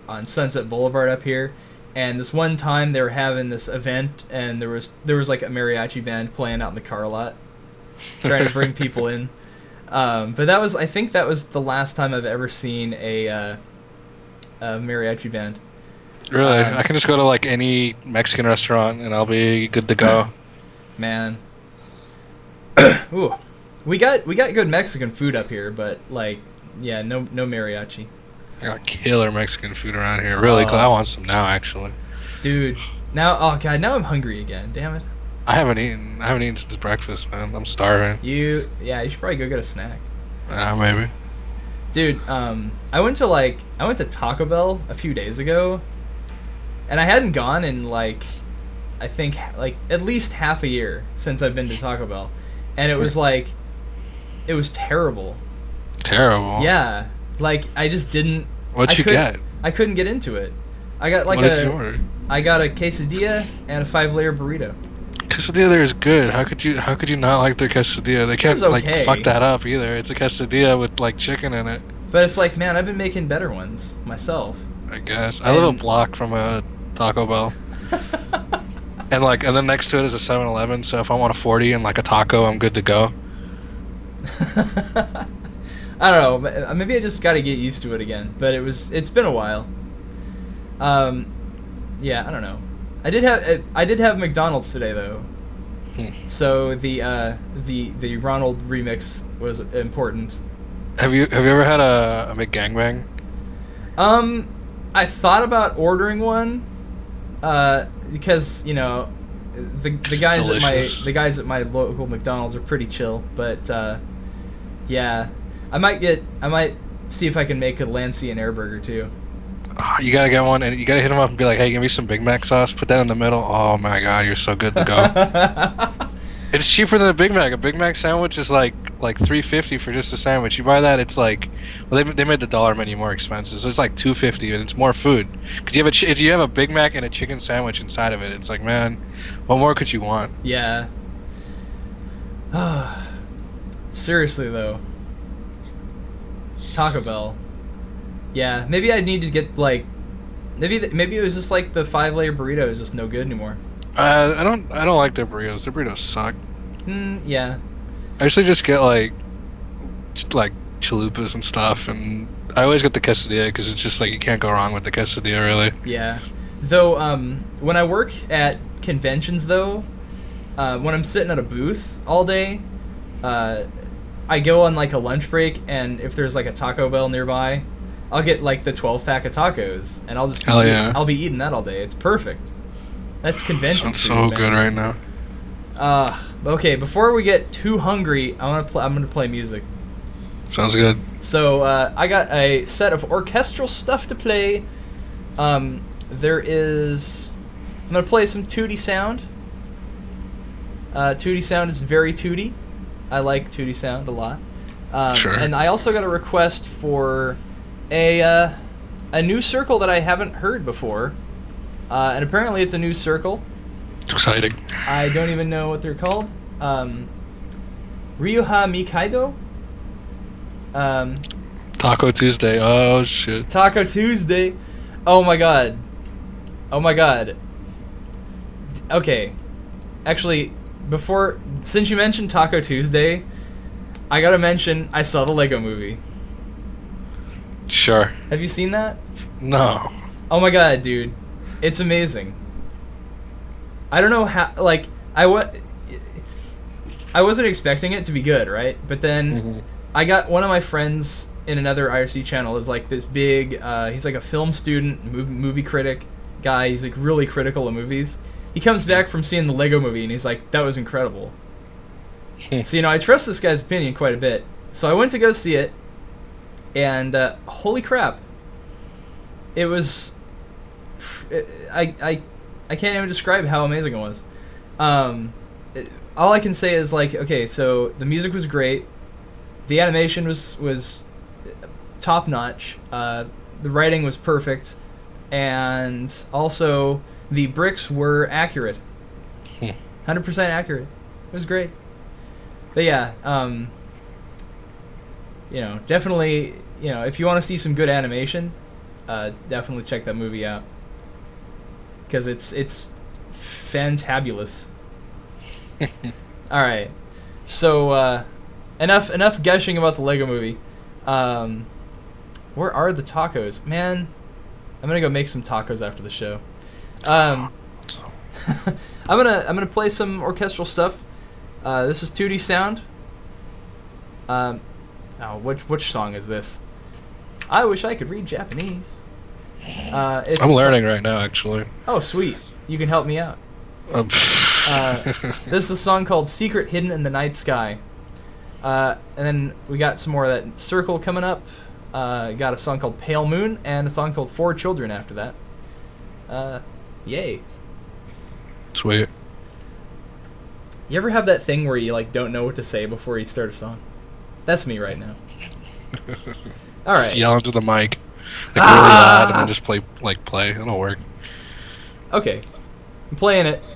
on Sunset Boulevard up here. And this one time they were having this event, and there was there was like a mariachi band playing out in the car lot, trying to bring people in. Um, but that was I think that was the last time I've ever seen a, uh, a mariachi band. Really, Um, I can just go to like any Mexican restaurant and I'll be good to go. Man. Ooh. We got we got good Mexican food up here, but like yeah, no no mariachi. I got killer Mexican food around here. Really, Oh. I want some now. Actually, Dude, now oh god, now I'm hungry again. Damn it. I haven't eaten. I haven't eaten since breakfast, man. I'm starving. You yeah, you should probably go get a snack. Uh, maybe. Dude, um I went to like I went to Taco Bell a few days ago and I hadn't gone in like I think like at least half a year since I've been to Taco Bell. And it was hmm. like it was terrible. Terrible. Yeah. Like I just didn't What'd I you get? I couldn't get into it. I got like what order? I got a quesadilla and a five layer burrito. Quesadilla there is good. How could you? How could you not like their quesadilla? They can't was like fuck that up either. It's a quesadilla with like chicken in it. But it's like, man, I've been making better ones myself. I guess. I live a block from a Taco Bell, and like, and then next to it is a 7-Eleven. So if I want a forty and like a taco, I'm good to go. I don't know. Maybe I just got to get used to it again. But it was. It's been a while. Um, yeah. I don't know. I did have. I did have McDonald's today though. Hmm. So the uh, the the Ronald remix was important. Have you Have you ever had a, a McGangbang? Um, I thought about ordering one, uh, because you know, the the guys at my the guys at my local McDonald's are pretty chill. But uh, yeah, I might get I might see if I can make a Lancian air burger too. Oh, you gotta get one, and you gotta hit them up and be like, "Hey, give me some Big Mac sauce. Put that in the middle." Oh my God, you're so good to go. it's cheaper than a Big Mac. A Big Mac sandwich is like like three fifty for just a sandwich. You buy that, it's like, well, they, they made the dollar menu more expensive, so it's like two fifty, and it's more food. Cause you have a if you have a Big Mac and a chicken sandwich inside of it, it's like, man, what more could you want? yeah. Seriously though. Taco Bell. Yeah, maybe I need to get like, maybe th- maybe it was just like the five layer burrito is just no good anymore. Uh, I don't I don't like their burritos. Their burritos suck. Hmm. Yeah. I usually just get like like chalupas and stuff, and I always get the quesadilla because it's just like you can't go wrong with the quesadilla, really. Yeah. Though, um, when I work at conventions, though, uh, when I'm sitting at a booth all day, uh, I go on like a lunch break, and if there's like a Taco Bell nearby, I'll get like the 12 pack of tacos, and I'll just be Hell yeah. I'll be eating that all day. It's perfect. That's convention. Sounds so good right now. Uh, okay. Before we get too hungry, I want to. Pl- I'm gonna play music. Sounds good. So uh, I got a set of orchestral stuff to play. Um, there is. I'm gonna play some Tootie Sound. Uh, Tootie Sound is very Tootie. I like Tootie Sound a lot. Um, Sure. And I also got a request for a uh, a new circle that I haven't heard before. Uh, and apparently it's a new circle. Exciting. I don't even know what they're called. Um, Ryuha Mikaido. Um, Taco Tuesday. Oh shit. Taco Tuesday. Oh my god. Oh my god. Okay. Actually, before since you mentioned Taco Tuesday, I gotta mention I saw the Lego movie. Sure. Have you seen that? No. Oh my god, dude. It's amazing. I don't know how like I wa- I wasn't expecting it to be good, right? But then Mhm. I got one of my friends in another IRC channel is like this big uh, he's like a film student, movie, movie critic guy. He's like really critical of movies. He comes back from seeing the Lego movie and he's like that was incredible. So you know, I trust this guy's opinion quite a bit. So I went to go see it, and uh, holy crap, it was. I I I can't even describe how amazing it was. Um, it- all I can say is like, okay, so the music was great, the animation was was top notch, uh, the writing was perfect, and also the bricks were accurate, Hmm. hundred percent accurate. It was great. But yeah, um, you know, definitely, you know, if you want to see some good animation, uh, definitely check that movie out because it's it's fantabulous. All right, so uh, enough enough gushing about the Lego Movie. Um, where are the tacos, man? I'm gonna go make some tacos after the show. Um, I'm gonna I'm gonna play some orchestral stuff. Uh, this is 2D sound. Um, oh, which which song is this? I wish I could read Japanese. Uh, it's I'm learning right now, actually. Oh, sweet! You can help me out. Um, Uh, this is a song called "Secret Hidden in the Night Sky," uh, and then we got some more of that circle coming up. Uh, got a song called "Pale Moon" and a song called Four Children after that. Uh, yay! Sweet. You ever have that thing where you like don't know what to say before you start a song? That's me right now. All right. Just yell into the mic, like really Ah! loud, and then just play like play. It'll work. Okay. I'm playing it.「「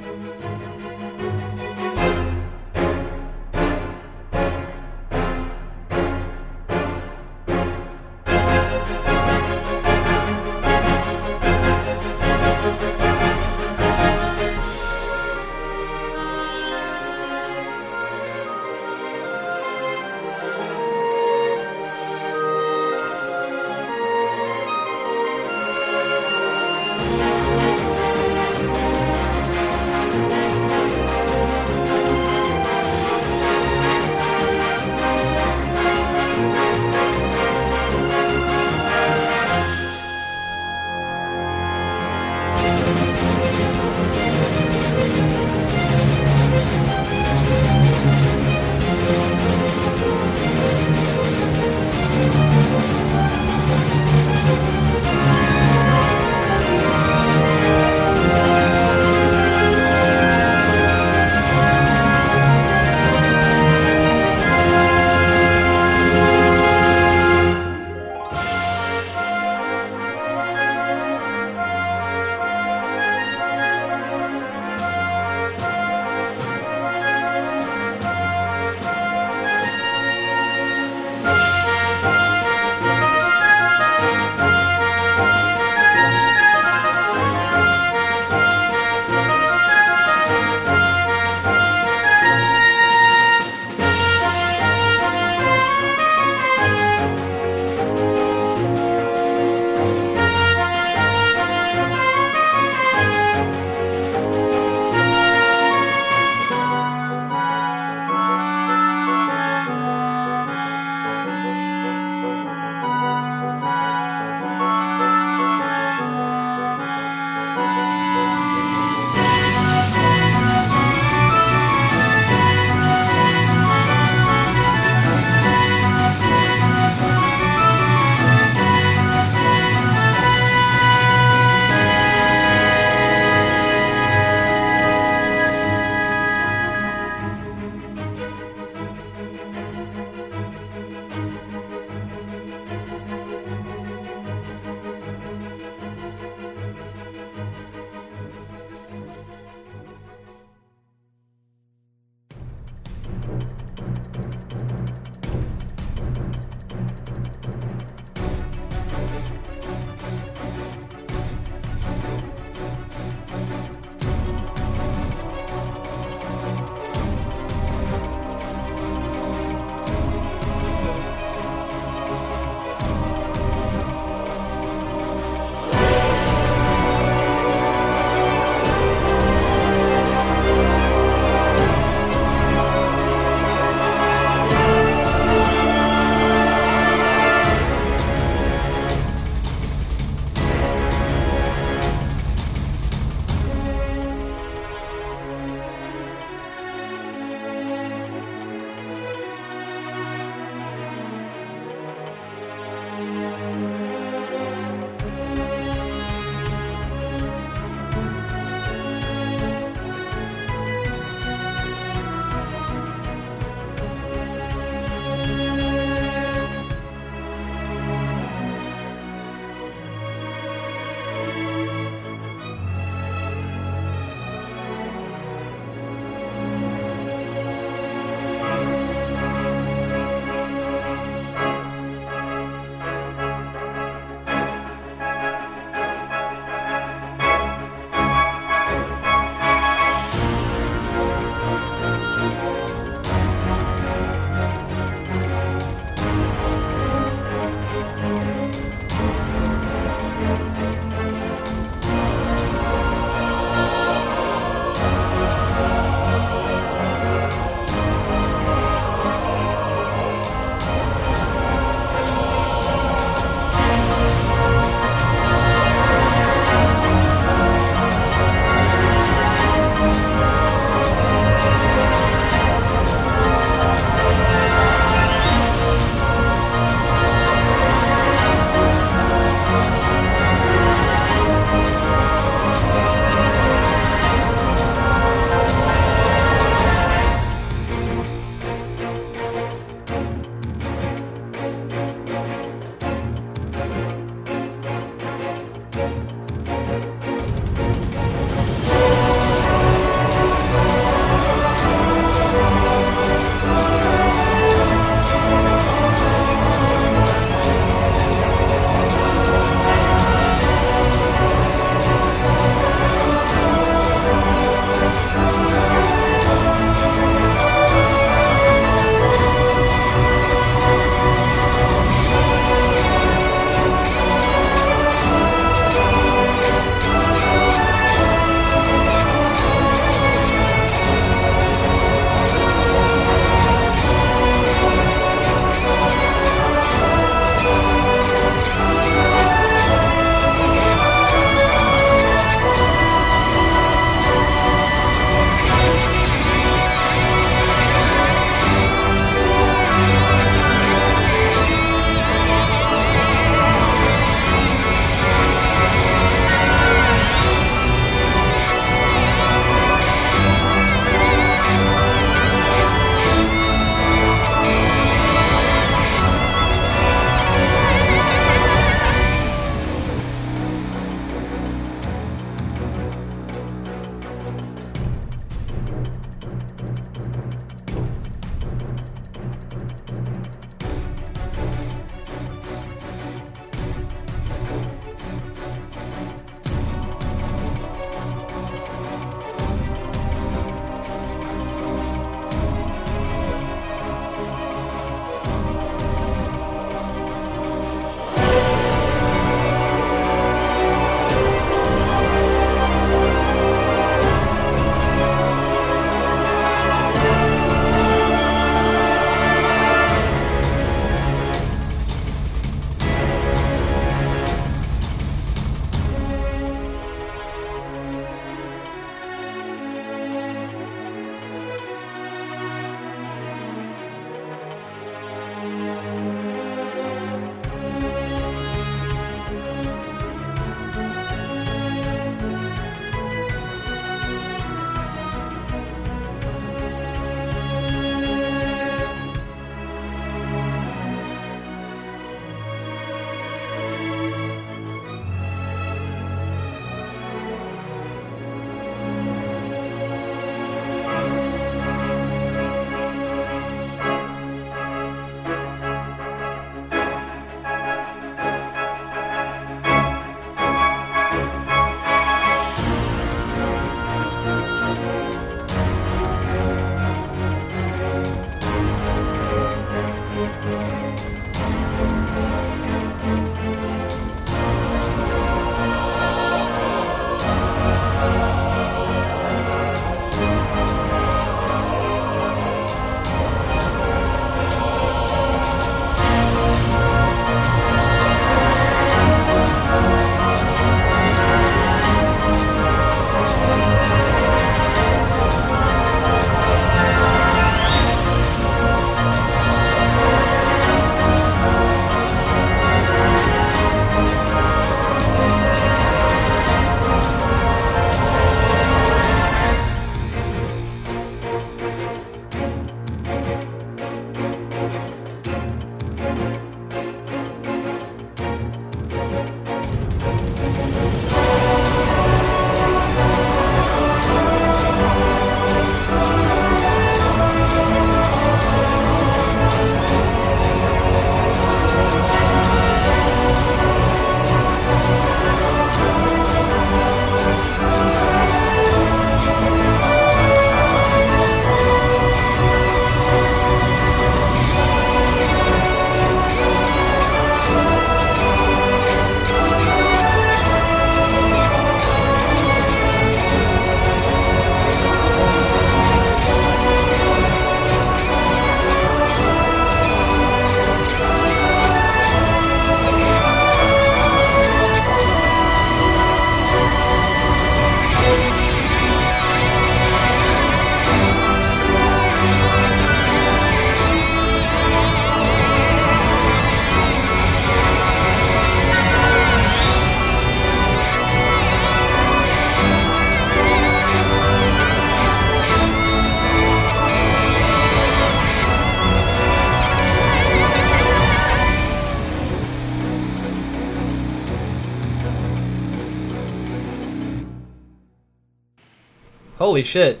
Holy shit.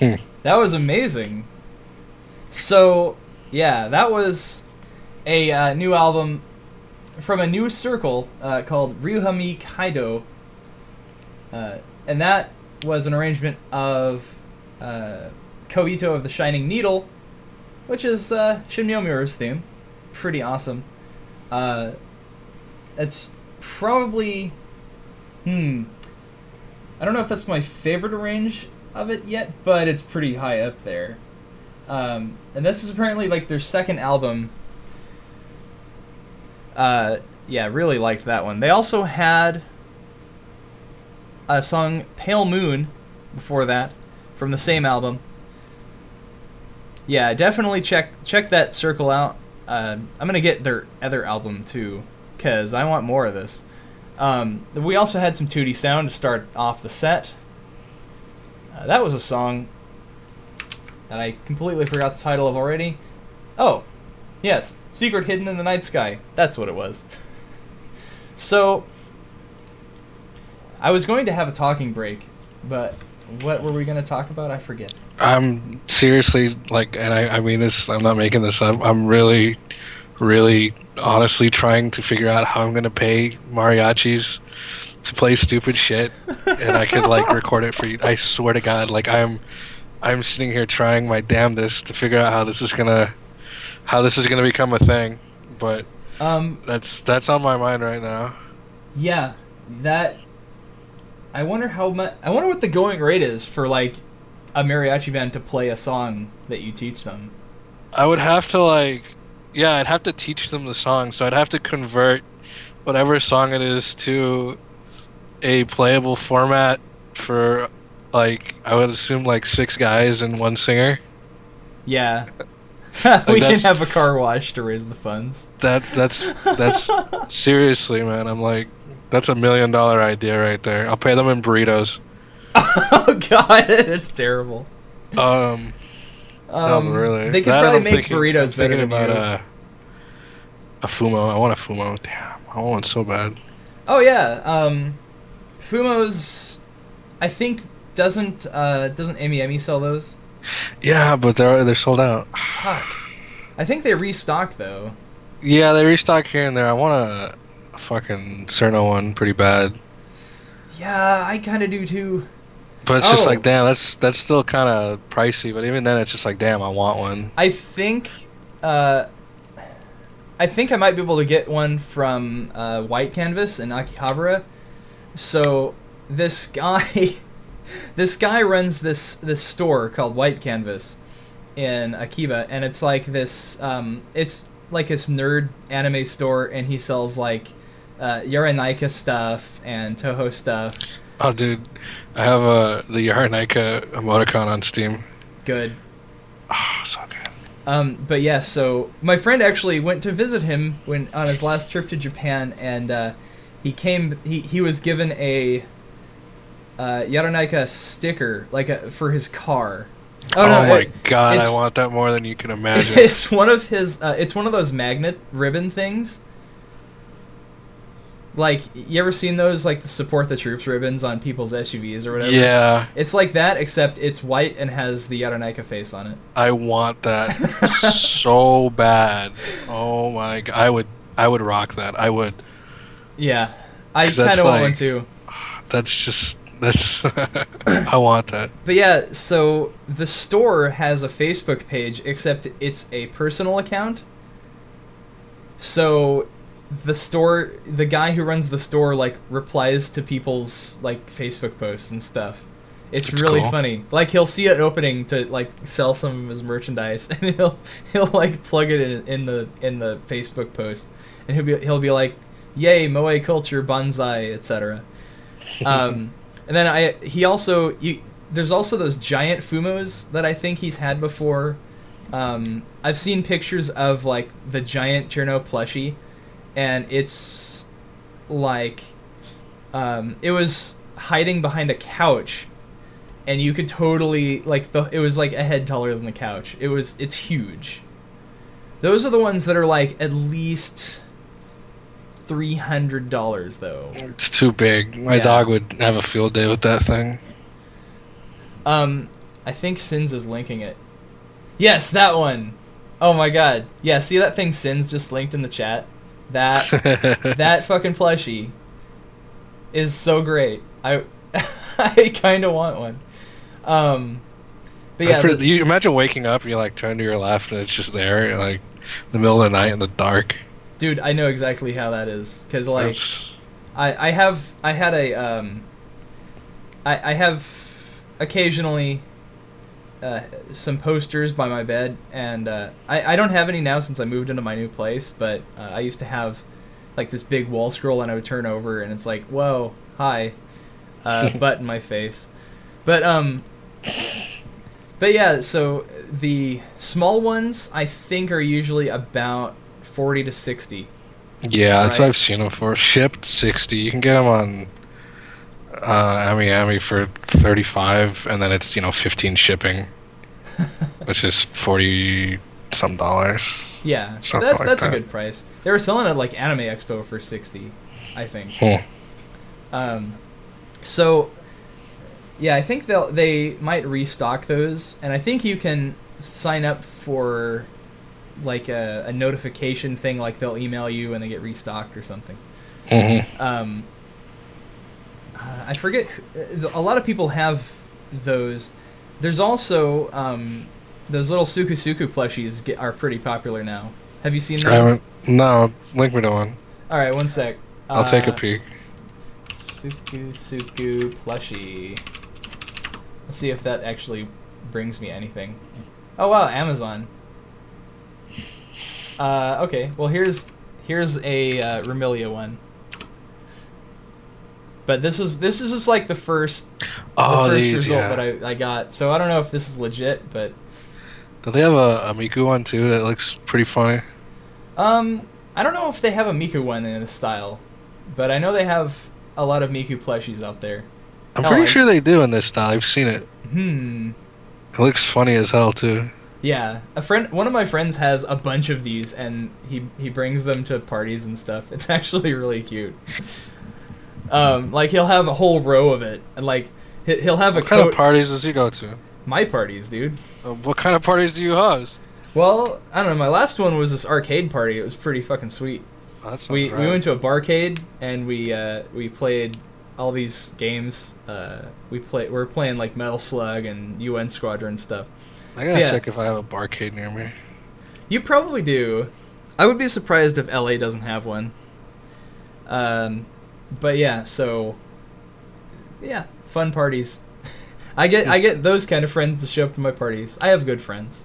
That was amazing. So, yeah, that was a uh, new album from a new circle uh, called Ryuhami Kaido. Uh, and that was an arrangement of uh, Koito of the Shining Needle, which is uh, Shin theme. Pretty awesome. Uh, it's probably. Hmm. I don't know if that's my favorite arrange of it yet, but it's pretty high up there. Um, and this was apparently like their second album. Uh, yeah, really liked that one. They also had a song "Pale Moon" before that from the same album. Yeah, definitely check check that circle out. Uh, I'm gonna get their other album too, cause I want more of this. Um, we also had some 2D sound to start off the set. Uh, that was a song that I completely forgot the title of already. Oh, yes, Secret Hidden in the Night Sky. That's what it was. so, I was going to have a talking break, but what were we going to talk about? I forget. I'm seriously like, and I, I mean this. I'm not making this up. I'm really, really, honestly trying to figure out how I'm gonna pay mariachis to play stupid shit, and I could like record it for you. I swear to God, like I'm, I'm sitting here trying my damnedest to figure out how this is gonna, how this is gonna become a thing. But Um, that's that's on my mind right now. yeah, that. I wonder how much. I wonder what the going rate is for like a mariachi band to play a song that you teach them. I would have to like, yeah, I'd have to teach them the song. So I'd have to convert whatever song it is to a playable format for like I would assume like six guys and one singer. Yeah. we can have a car wash to raise the funds. That that's that's seriously, man. I'm like, that's a million dollar idea right there. I'll pay them in burritos. oh god, it's terrible. Um, Um, no, really. They could That probably make thinking- burritos better thinking than about you. uh, a fumo. I want a fumo. Damn, I want one so bad. Oh yeah, um, Fumo's, I think doesn't uh doesn't AmiAmi sell those? Yeah, but they're they're sold out. Fuck. I think they restock though. Yeah, they restock here and there. I want a, a fucking Cirno one pretty bad, Yeah, I kind of do too. But it's just Oh. like, damn, that's that's still kind of pricey. But even then, it's just like, damn, I want one. I think, uh, I think I might be able to get one from uh, White Canvas in Akihabara. So this guy, this guy runs this this store called White Canvas in Akiba, and it's like this. Um, it's like this nerd anime store, and he sells like uh, Yaranaika stuff and Touhou stuff. Oh, dude, I have uh, the Yaranaika emoticon on Steam. Good. Oh, so good. Um, but yeah, so my friend actually went to visit him when on his last trip to Japan, and uh, he came. He he was given a uh, Yaranaika sticker, like a, for his car. Oh, no, my it- god, I want that more than you can imagine. It's one of his. Uh, it's one of those magnet ribbon things. Like you ever seen those like the support the troops ribbons on people's SUVs or whatever? yeah, It's like that, except it's white and has the Yaranaika face on it. I want that so bad. Oh my god, I would I would rock that. I would. Yeah, I kind of want one too. That's just that's. I want that. But yeah, so the store has a Facebook page, except it's a personal account. So the store, the guy who runs the store, like replies to people's like Facebook posts and stuff. It's That's really cool. funny. Like he'll see an opening to like sell some of his merchandise, and he'll he'll like plug it in in the in the Facebook post, and he'll be he'll be like, "Yay, moe culture, bonsai, etc." um, and then I he also you, there's also those giant fumos that I think he's had before. Um, I've seen pictures of like the giant Cirno plushie, and it's like um, it was hiding behind a couch, and you could totally like the it was like a head taller than the couch. It was it's huge. Those are the ones that are like at least three hundred dollars though. It's too big. My Yeah. dog would have a field day with that thing. Um, I think Sins is linking it. Yes, that one. Oh my god. Yeah, see that thing Sins just linked in the chat? That that fucking plushie is so great. I I kind of want one. Um, but yeah, I've the- you imagine waking up and you like turn to your left and it's just there, like in the middle of the night in the dark. dude, I know exactly how that is because like That's- I I have I had a um I I have occasionally uh, some posters by my bed and uh, I I don't have any now since I moved into my new place but uh, I used to have like this big wall scroll and I would turn over and it's like whoa hi uh, butt in my face but um but yeah so the small ones I think are usually about 40 to 60 yeah, that's what I've seen them for. Shipped sixty. You can get them on uh, AmiAmi for thirty five, and then it's you know fifteen shipping, which is forty some dollars. Yeah, Something that's like that's a good price. They were selling it like Anime Expo for sixty, I think. Hmm. Um, so yeah, I think they'll they might restock those, and I think you can sign up for like a, a notification thing, like they'll email you when they get restocked or something. Mhm. Um, uh, I forget. who- A lot of people have those. There's also um, those little Suku Suku plushies get, are pretty popular now. Have you seen I those? haven't. No, link me to one. All right, one sec. I'll take a Uh, peek. Suku Suku plushie. Let's see if that actually brings me anything. Oh wow, Amazon. Uh, okay, well here's here's a uh, Remilia one. But this was this is just like the first Oh, the first these. result Yeah. that I, I got. So I don't know if this is legit, but Do they have a, a Miku one too that looks pretty funny? um I don't know if they have a Miku one in this style, but I know they have a lot of Miku plushies out there. I'm Oh, pretty I- sure they do in this style. I've seen it. Hmm. It looks funny as hell too. Yeah, a friend, one of my friends has a bunch of these, and he he brings them to parties and stuff. It's actually really cute. Um, like he'll have a whole row of it, and like he- he'll have a What kind of parties does he go to? my parties, dude. Uh, what kind of parties do you host? Well, I don't know. My last one was this arcade party. It was pretty fucking sweet. Oh, that We rad. we went to a barcade and we uh, we played all these games. Uh, we play we are playing like Metal Slug and UN Squadron stuff. I gotta yeah. check if I have a barcade near me. You probably do. I would be surprised if LA doesn't have one. Um, but yeah, so yeah, fun parties. I get I get those kind of friends to show up to my parties. I have good friends.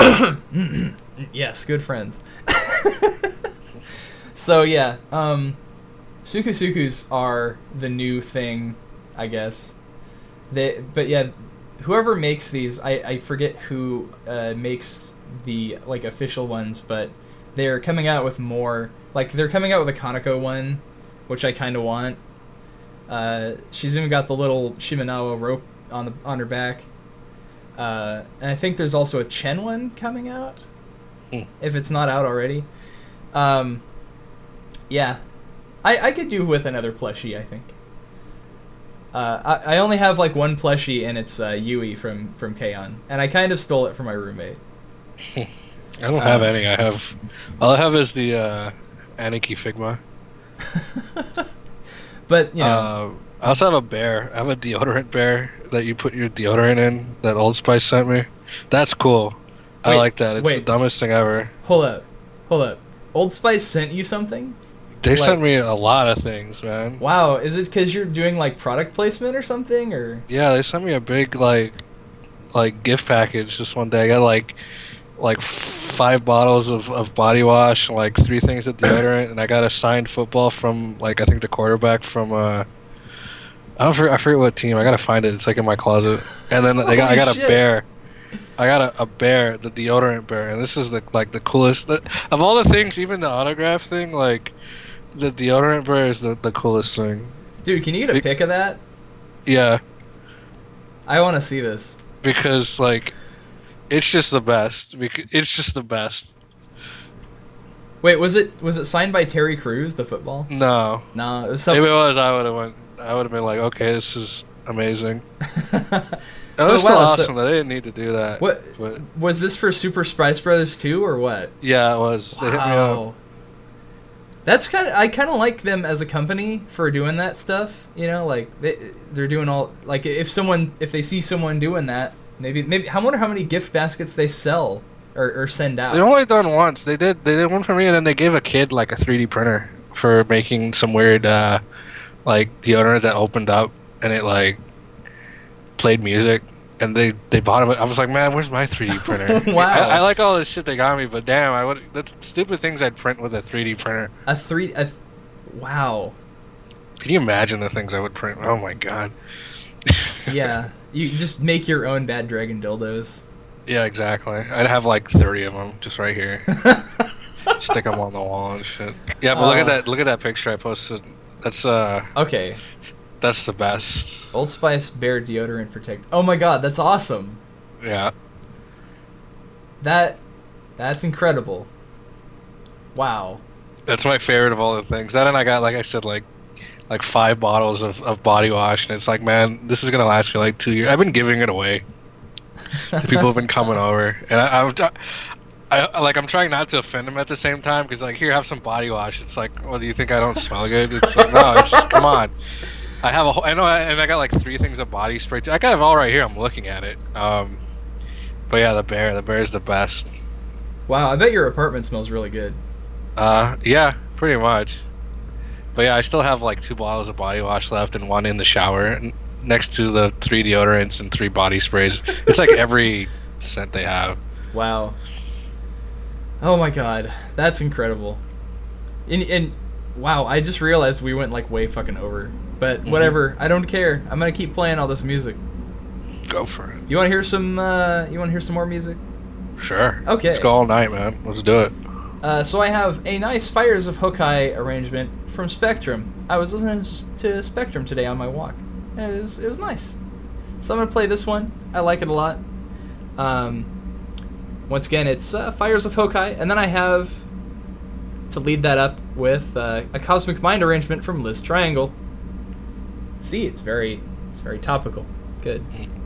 yes, good friends. so yeah, um, Suku Sukus are the new thing, I guess. They, but yeah, whoever makes these, I, I forget who uh, makes the like official ones, but they're coming out with more. Like they're coming out with a Kanako one, which I kind of want. Uh, she's even got the little Shimenawa rope on the on her back. Uh, and I think there's also a Chen one coming out, Hmm. if it's not out already. Um, yeah, I I could do with another plushie. I think. Uh, I, I only have like one plushie, and it's uh, Yui from from K-On! and I kind of stole it from my roommate. I don't have Uh, any. I have all I have is the uh, Aniki Figma. But you know, Uh, I also have a bear. I have a deodorant bear that you put your deodorant in that Old Spice sent me. That's cool. I like that. It's the dumbest thing ever. hold up, hold up. Old Spice sent you something? They Like- sent me a lot of things, man. Wow, is it because you're doing like product placement or something, or? Yeah, they sent me a big like like gift package this one day. I got like like five bottles of, of body wash and like three things of deodorant and I got a signed football from like I think the quarterback from uh I don't forget, I forget what team. I gotta find it. It's like in my closet. And then they got, I got a bear. I got a, a bear, the deodorant bear, and this is the like the coolest. The, of all the things, even the autograph thing, like the deodorant bear is the, the coolest thing. Dude, can you get a pic of that? Yeah, I want to see this. because like it's just the best. It's just the best. Wait, was it was it signed by Terry Crews, the football? No, No, it was if something. it was, I would have went. I would have been like, okay, this is amazing. That Oh, was still wow, so- awesome. though. they didn't need to do that. What But was this for Super Spice Brothers 2 or what? yeah, it was. They hit me up. Wow. That's kind of I kind of like them as a company for doing that stuff. You know, like they they're doing all like if someone if they see someone doing that, maybe maybe I wonder how many gift baskets they sell or, or send out. They've only done once. They did. They did one for me, and then they gave a kid like a 3D printer for making some weird, uh, like deodorant that opened up and it like played music. And they they bought him. I was like, man, where's my 3D printer? Wow. I, I like all this shit they got me, but damn, I would the stupid things I'd print with a 3D printer. a three a th- wow. Can you imagine the things I would print? Oh my god. Yeah, you just make your own bad dragon dildos. Yeah, exactly. I'd have like 30 of them just right here. Stick them on the wall and shit. Yeah, but look Uh. at that. Look at that picture I posted. That's uh, okay, that's the best. Old Spice Bear deodorant protect. Oh my god, that's awesome. Yeah. That that's incredible. Wow. That's my favorite of all the things. That and I got, like I said, like like five bottles of, of body wash, and it's like, man, this is gonna last me like two years. I've been giving it away. People have been coming over, and I, I'm, I, I like I'm trying not to offend them at the same time because like, here, have some body wash. It's like, well, do you think I don't smell good? It's like, no, it's just, come on. I have a whole, I know, and I got like three things of body spray. Too. I got it all right here. I'm looking at it. Um, but yeah, the bear, the bear is the best. Wow, I bet your apartment smells really good. Uh, yeah, pretty much. But yeah, I still have like two bottles of body wash left and one in the shower next to the three deodorants and three body sprays. It's like every scent they have. Wow. Oh my god, that's incredible. And, and wow, I just realized we went like way fucking over. But whatever, I don't care. I'm gonna keep playing all this music. Go for it. You want to hear some? Uh, you want to hear some more music? Sure. Okay. Let's go all night, man. Let's do it. Uh, so I have a nice Fires of Hokkai arrangement from Spectrum. I was listening to Spectrum today on my walk, and it was it was nice. So I'm gonna play this one. I like it a lot. Um, once again, it's uh, Fires of Hokkai, and then I have to lead that up with uh, a Cosmic Mind arrangement from Liz Triangle. See, it's very it's very topical. Good.「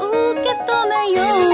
受け止めよう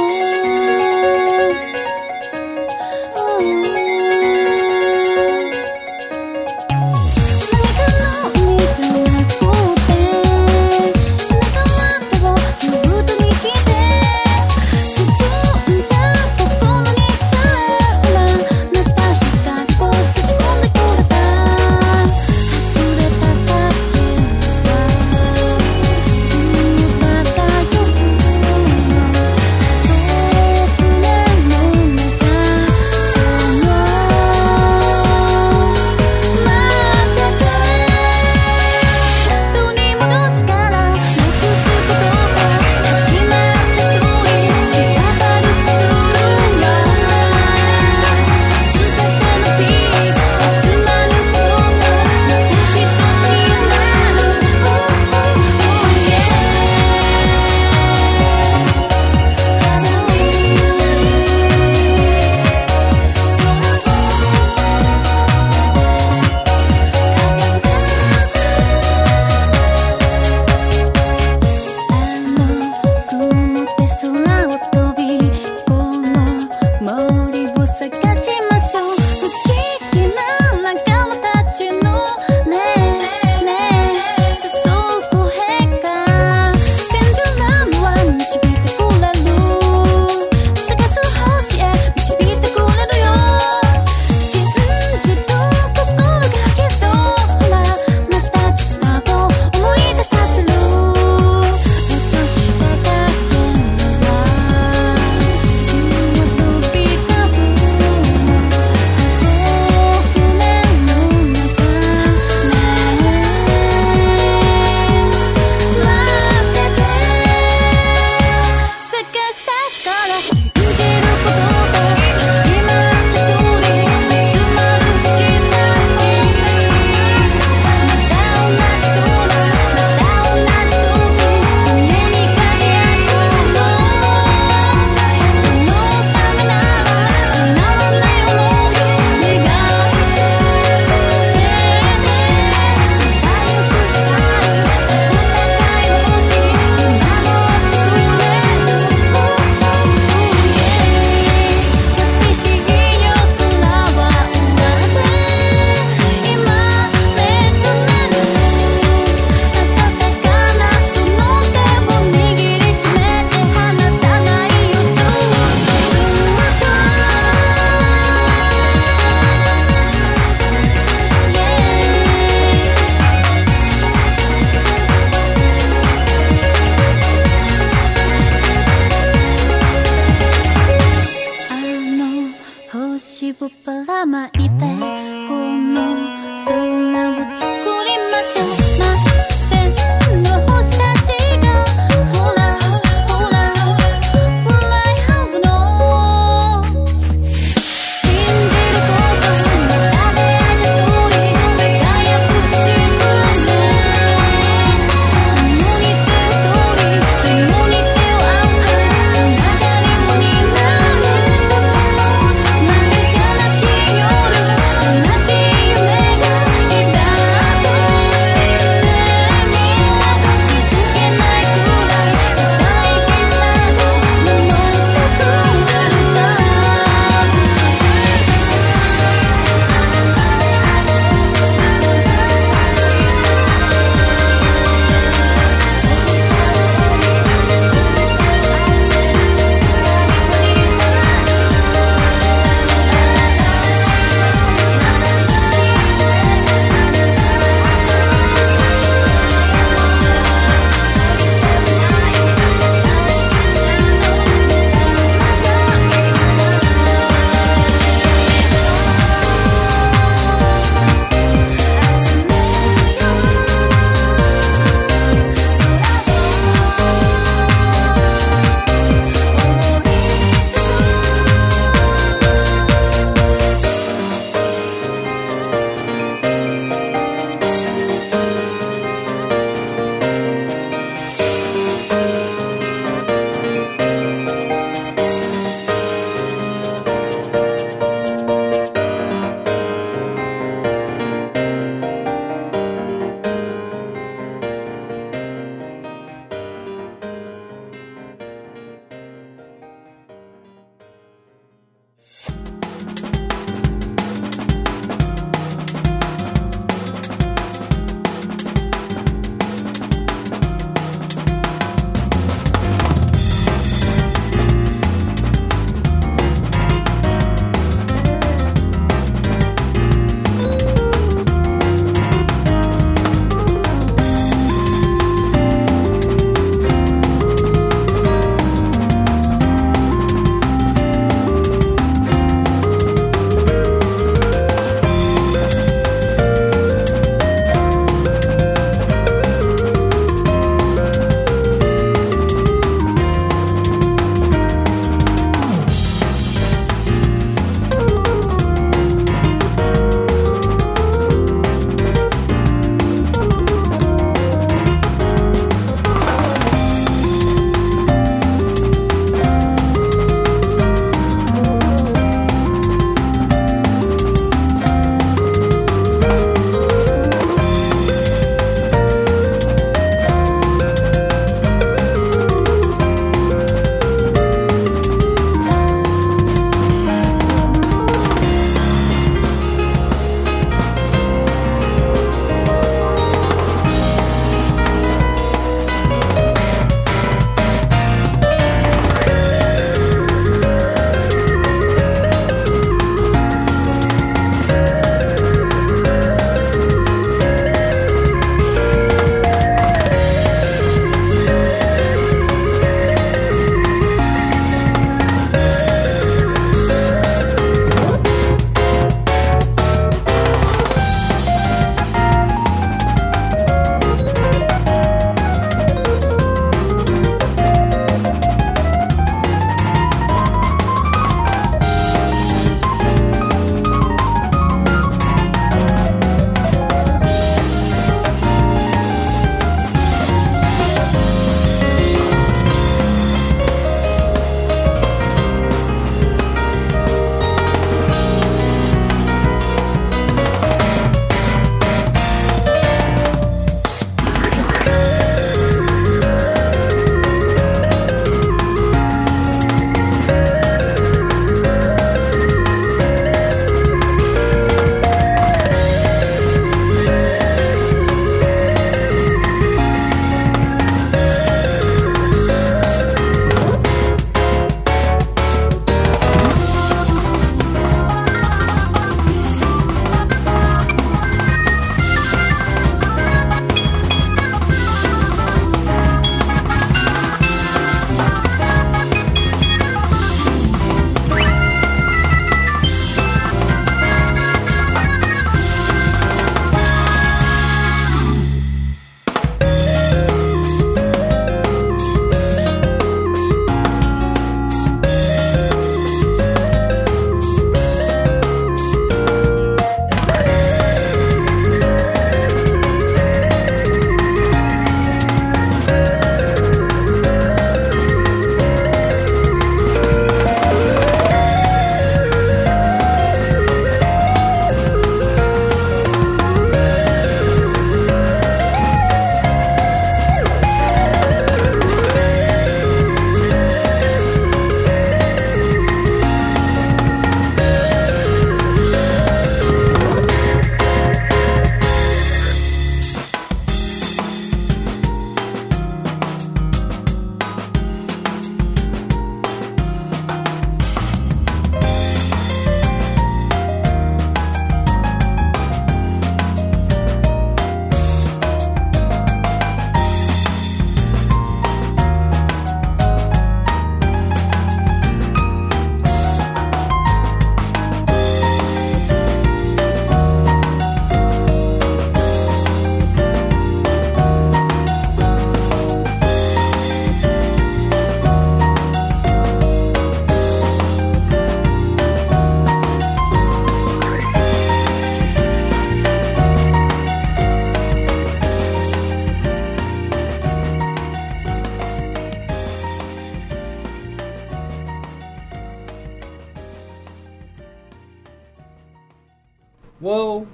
Whoa.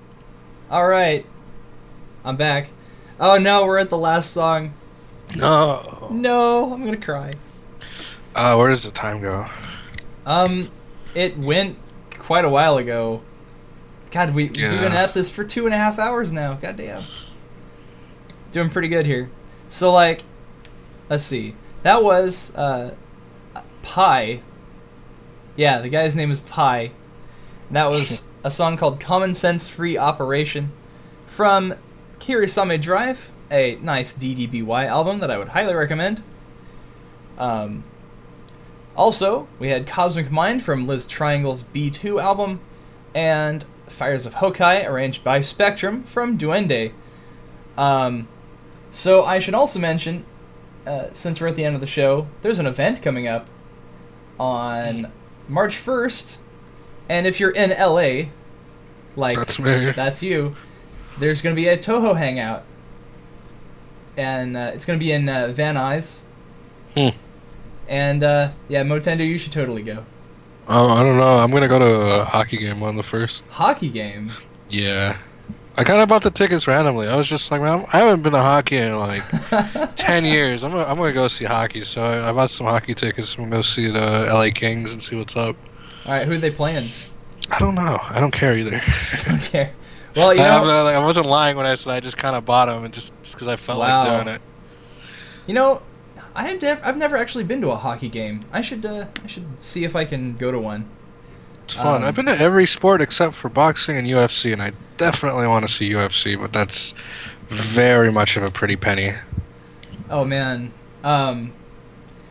All right. I'm back. Oh no, we're at the last song. No. No, I'm gonna cry. Uh, where does the time go? Um, it went quite a while ago. God, we, we've been at this for two and a half hours now. God damn. Doing pretty good here. So, like, let's see. That was, uh, Pi. Yeah, the guy's name is Pi. That was a song called Common Sense Free Operation from Kirisame Drive, a nice DDBY album that I would highly recommend. Um, also, we had Cosmic Mind from Liz Triangle's B2 album, and Fires of Hokkai, arranged by Spectrum from Duende. Um, so I should also mention, uh, since we're at the end of the show, there's an event coming up on March 1st, and if you're in LA, like That's me. that's you. There's going to be a Touhou hangout, and uh, it's going to be in uh, Van Nuys. Hmm. And uh, yeah, MowtenDoo, you should totally go. Oh, I don't know. I'm gonna go to a hockey game on the first. Hockey game. Yeah. I kind of bought the tickets randomly. I was just like, man, I haven't been to hockey in like ten years. I'm gonna, I'm gonna go see hockey. So I, I bought some hockey tickets. I'm gonna go see the LA Kings and see what's up. All right, who are they playing? I don't know. I don't care either. okay. Well, you I, know, uh, like, I wasn't lying when I said I just kind of bought them and just because I felt Wow. like doing it. you know, I have nev- I've never actually been to a hockey game. I should uh, I should see if I can go to one. It's fun. Um, I've been to every sport except for boxing and UFC, and I definitely want to see UFC, but that's very much of a pretty penny. Oh man. Um,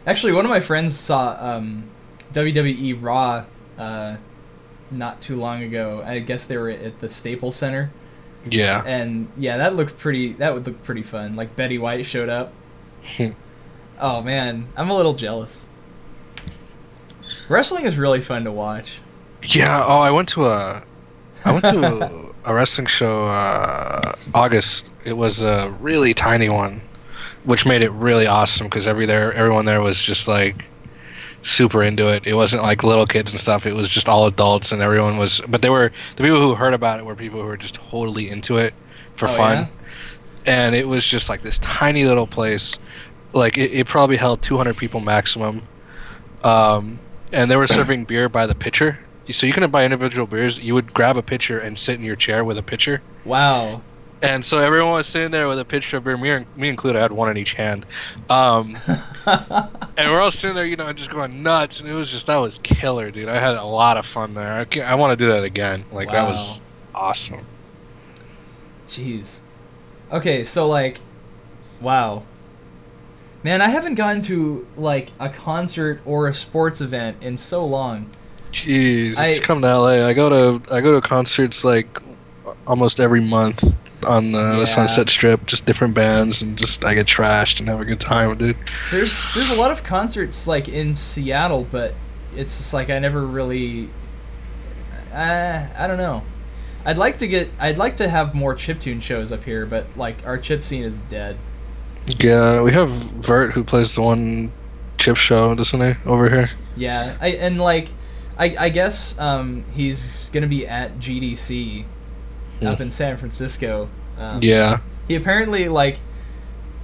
actually, one of my friends saw um, WWE Raw uh, not too long ago. I guess they were at the Staples Center, Yeah. and yeah, that looked pretty. That would look pretty fun. Like Betty White showed up. Oh man, I'm a little jealous. Wrestling is really fun to watch. Yeah. Oh, I went to a, I went to a wrestling show uh, August. It was a really tiny one, which made it really awesome because every there everyone there was just like super into it. It wasn't like little kids and stuff. It was just all adults and everyone was. But they were the people who heard about it were people who were just totally into it for Oh, fun. yeah? And it was just like this tiny little place. Like it, it probably held 200 people maximum. Um, and they were serving beer by the pitcher. So you couldn't buy individual beers. You would grab a pitcher and sit in your chair with a pitcher. Wow. And so everyone was sitting there with a pitcher of beer, me, me included. I had one in each hand. Um, and we're all sitting there, you know, just going nuts. And it was just that was killer, dude. I had a lot of fun there. I, I want to do that again. Like that was awesome. Jeez. Okay, so like, wow. Man, I haven't gone to like a concert or a sports event in so long. Jeez, I- come to LA, I go to I go to concerts like almost every month on the, Yeah. the Sunset Strip, just different bands, and just I get trashed and have a good time, dude. There's there's a lot of concerts like in Seattle, but it's just like I never really. Uh, I don't know. I'd like to get. I'd like to have more chiptune shows up here, but like our chip scene is dead. Yeah, we have Vert who plays the one chip show, doesn't he, over here? Yeah, I and like, I I guess um he's gonna be at GDC up Hmm. in San Francisco. Um, Yeah. He apparently like.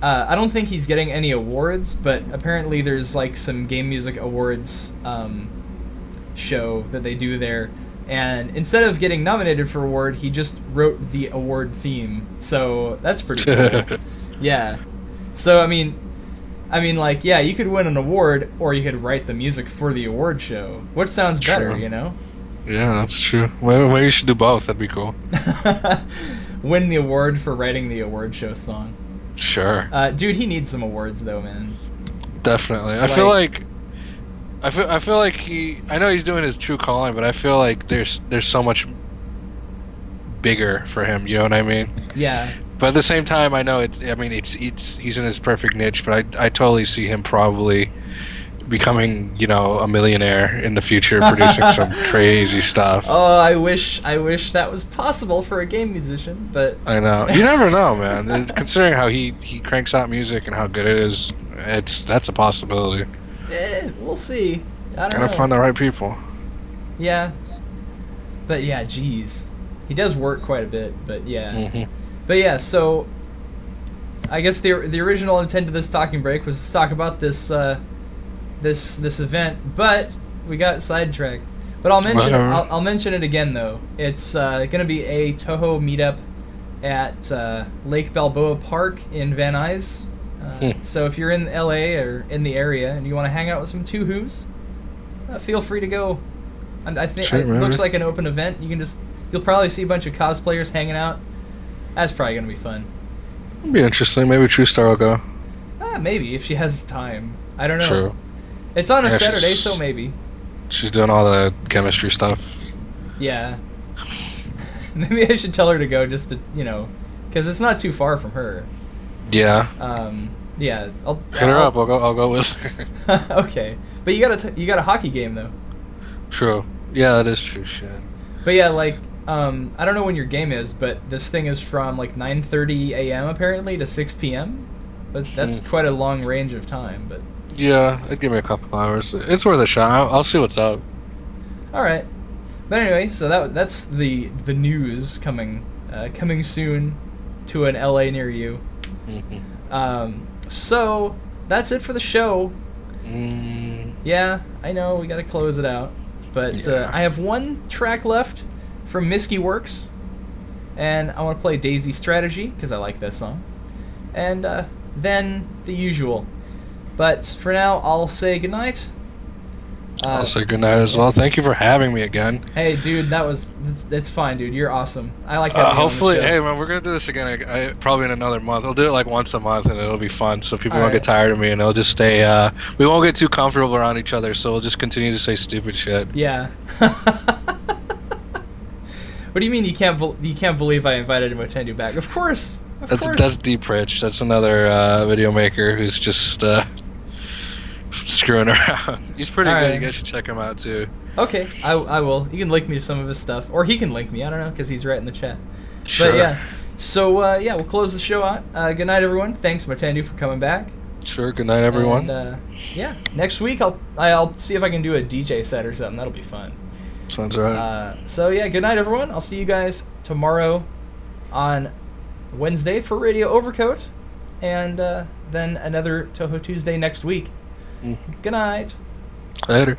Uh, I don't think he's getting any awards, but apparently there's like some game music awards um, show that they do there, and instead of getting nominated for award, he just wrote the award theme. So that's pretty cool. yeah. So I mean, I mean like yeah, you could win an award or you could write the music for the award show. What sounds better, you know? Yeah, that's true. Maybe, maybe you should do both. That'd be cool. win the award for writing the award show song. Sure. Uh, dude, he needs some awards though, man. Definitely. I feel like I feel I feel like he I know he's doing his true calling, but I feel like there's there's so much bigger for him, you know what I mean? Yeah. But at the same time I know it I mean it's it's he's in his perfect niche, but I I totally see him probably becoming, you know, a millionaire in the future producing some crazy stuff. Oh, I wish I wish that was possible for a game musician, but I know. You never know, man. Considering how he he cranks out music and how good it is, it's that's a possibility. eh, we'll see. I don't Gotta know. find the right people. Yeah. But yeah, jeez. he does work quite a bit, but yeah. Mhm. But yeah, so I guess the the original intent of this talking break was to talk about this uh, this this event, but we got sidetracked. But I'll mention. I'll, I'll mention it again though. It's uh, going to be a Touhou meetup at uh, Lake Balboa Park in Van Nuys. Uh, Hmm. So if you're in LA or in the area and you want to hang out with some two who's, uh, feel free to go. And I think Sure, it looks like an open event. You can just you'll probably see a bunch of cosplayers hanging out. That's probably gonna be fun. It'd be interesting. Maybe True Star will go. Ah, maybe if she has time. I don't know. True. It's on a Yeah, Saturday, she's- so maybe. She's doing all the chemistry stuff. Yeah. maybe I should tell her to go just to you know, because it's not too far from her. Yeah. Um, yeah. I'll, Hit her I'll- up. I'll go. I'll go with her. okay, but you got a t- you got a hockey game though. true. Yeah, that is true. Shit. But yeah, like um, I don't know when your game is, but this thing is from like 9:30 a.m. apparently to 6 p.m. That's that's Hmm. quite a long range of time. But Yeah, it'd give me a couple hours. It's worth a shot. I'll, I'll see what's up. all right. But anyway, so that that's the the news coming uh, coming soon to an LA near you. Mhm. Um, so that's it for the show. Mm, Yeah, I know we got to close it out, but uh, I have one track left from Misky Works, and I want to play Daisy Strategy because I like that song, and uh, then the usual. But for now, I'll say goodnight. Uh, I'll say goodnight as well. Thank you for having me again. hey, dude, that was it's, it's fine, dude. You're awesome. I like having Uh, you on the hopefully, hey man, we're gonna do this again. I, I, probably in another month. We'll do it like once a month, and it'll be fun. So people won't Alright. get tired of me, and it'll just stay. Uh, we won't get too comfortable around each other, so we'll just continue to say stupid shit. Yeah. what do you mean you can't bel you can't believe I invited MowtenDoo back? Of course. Of That's course. that's Deep Rich. That's another uh, video maker who's just uh, screwing around. He's pretty good. Alright. You guys should check him out too. Okay, I, I will. You can link me to some of his stuff, or he can link me. I don't know because he's right in the chat. Sure. But yeah, so uh, yeah, we'll close the show out. Uh, good night, everyone. Thanks, MowtenDoo, for coming back. Sure. Good night, everyone. And, uh, yeah, next week I'll I'll see if I can do a DJ set or something. That'll be fun. Sounds alright. Uh, so yeah, good night, everyone. I'll see you guys tomorrow on Wednesday for Radio Overcoat, and uh, then another Touhou Tuesday next week. Mhm. Good night. Later.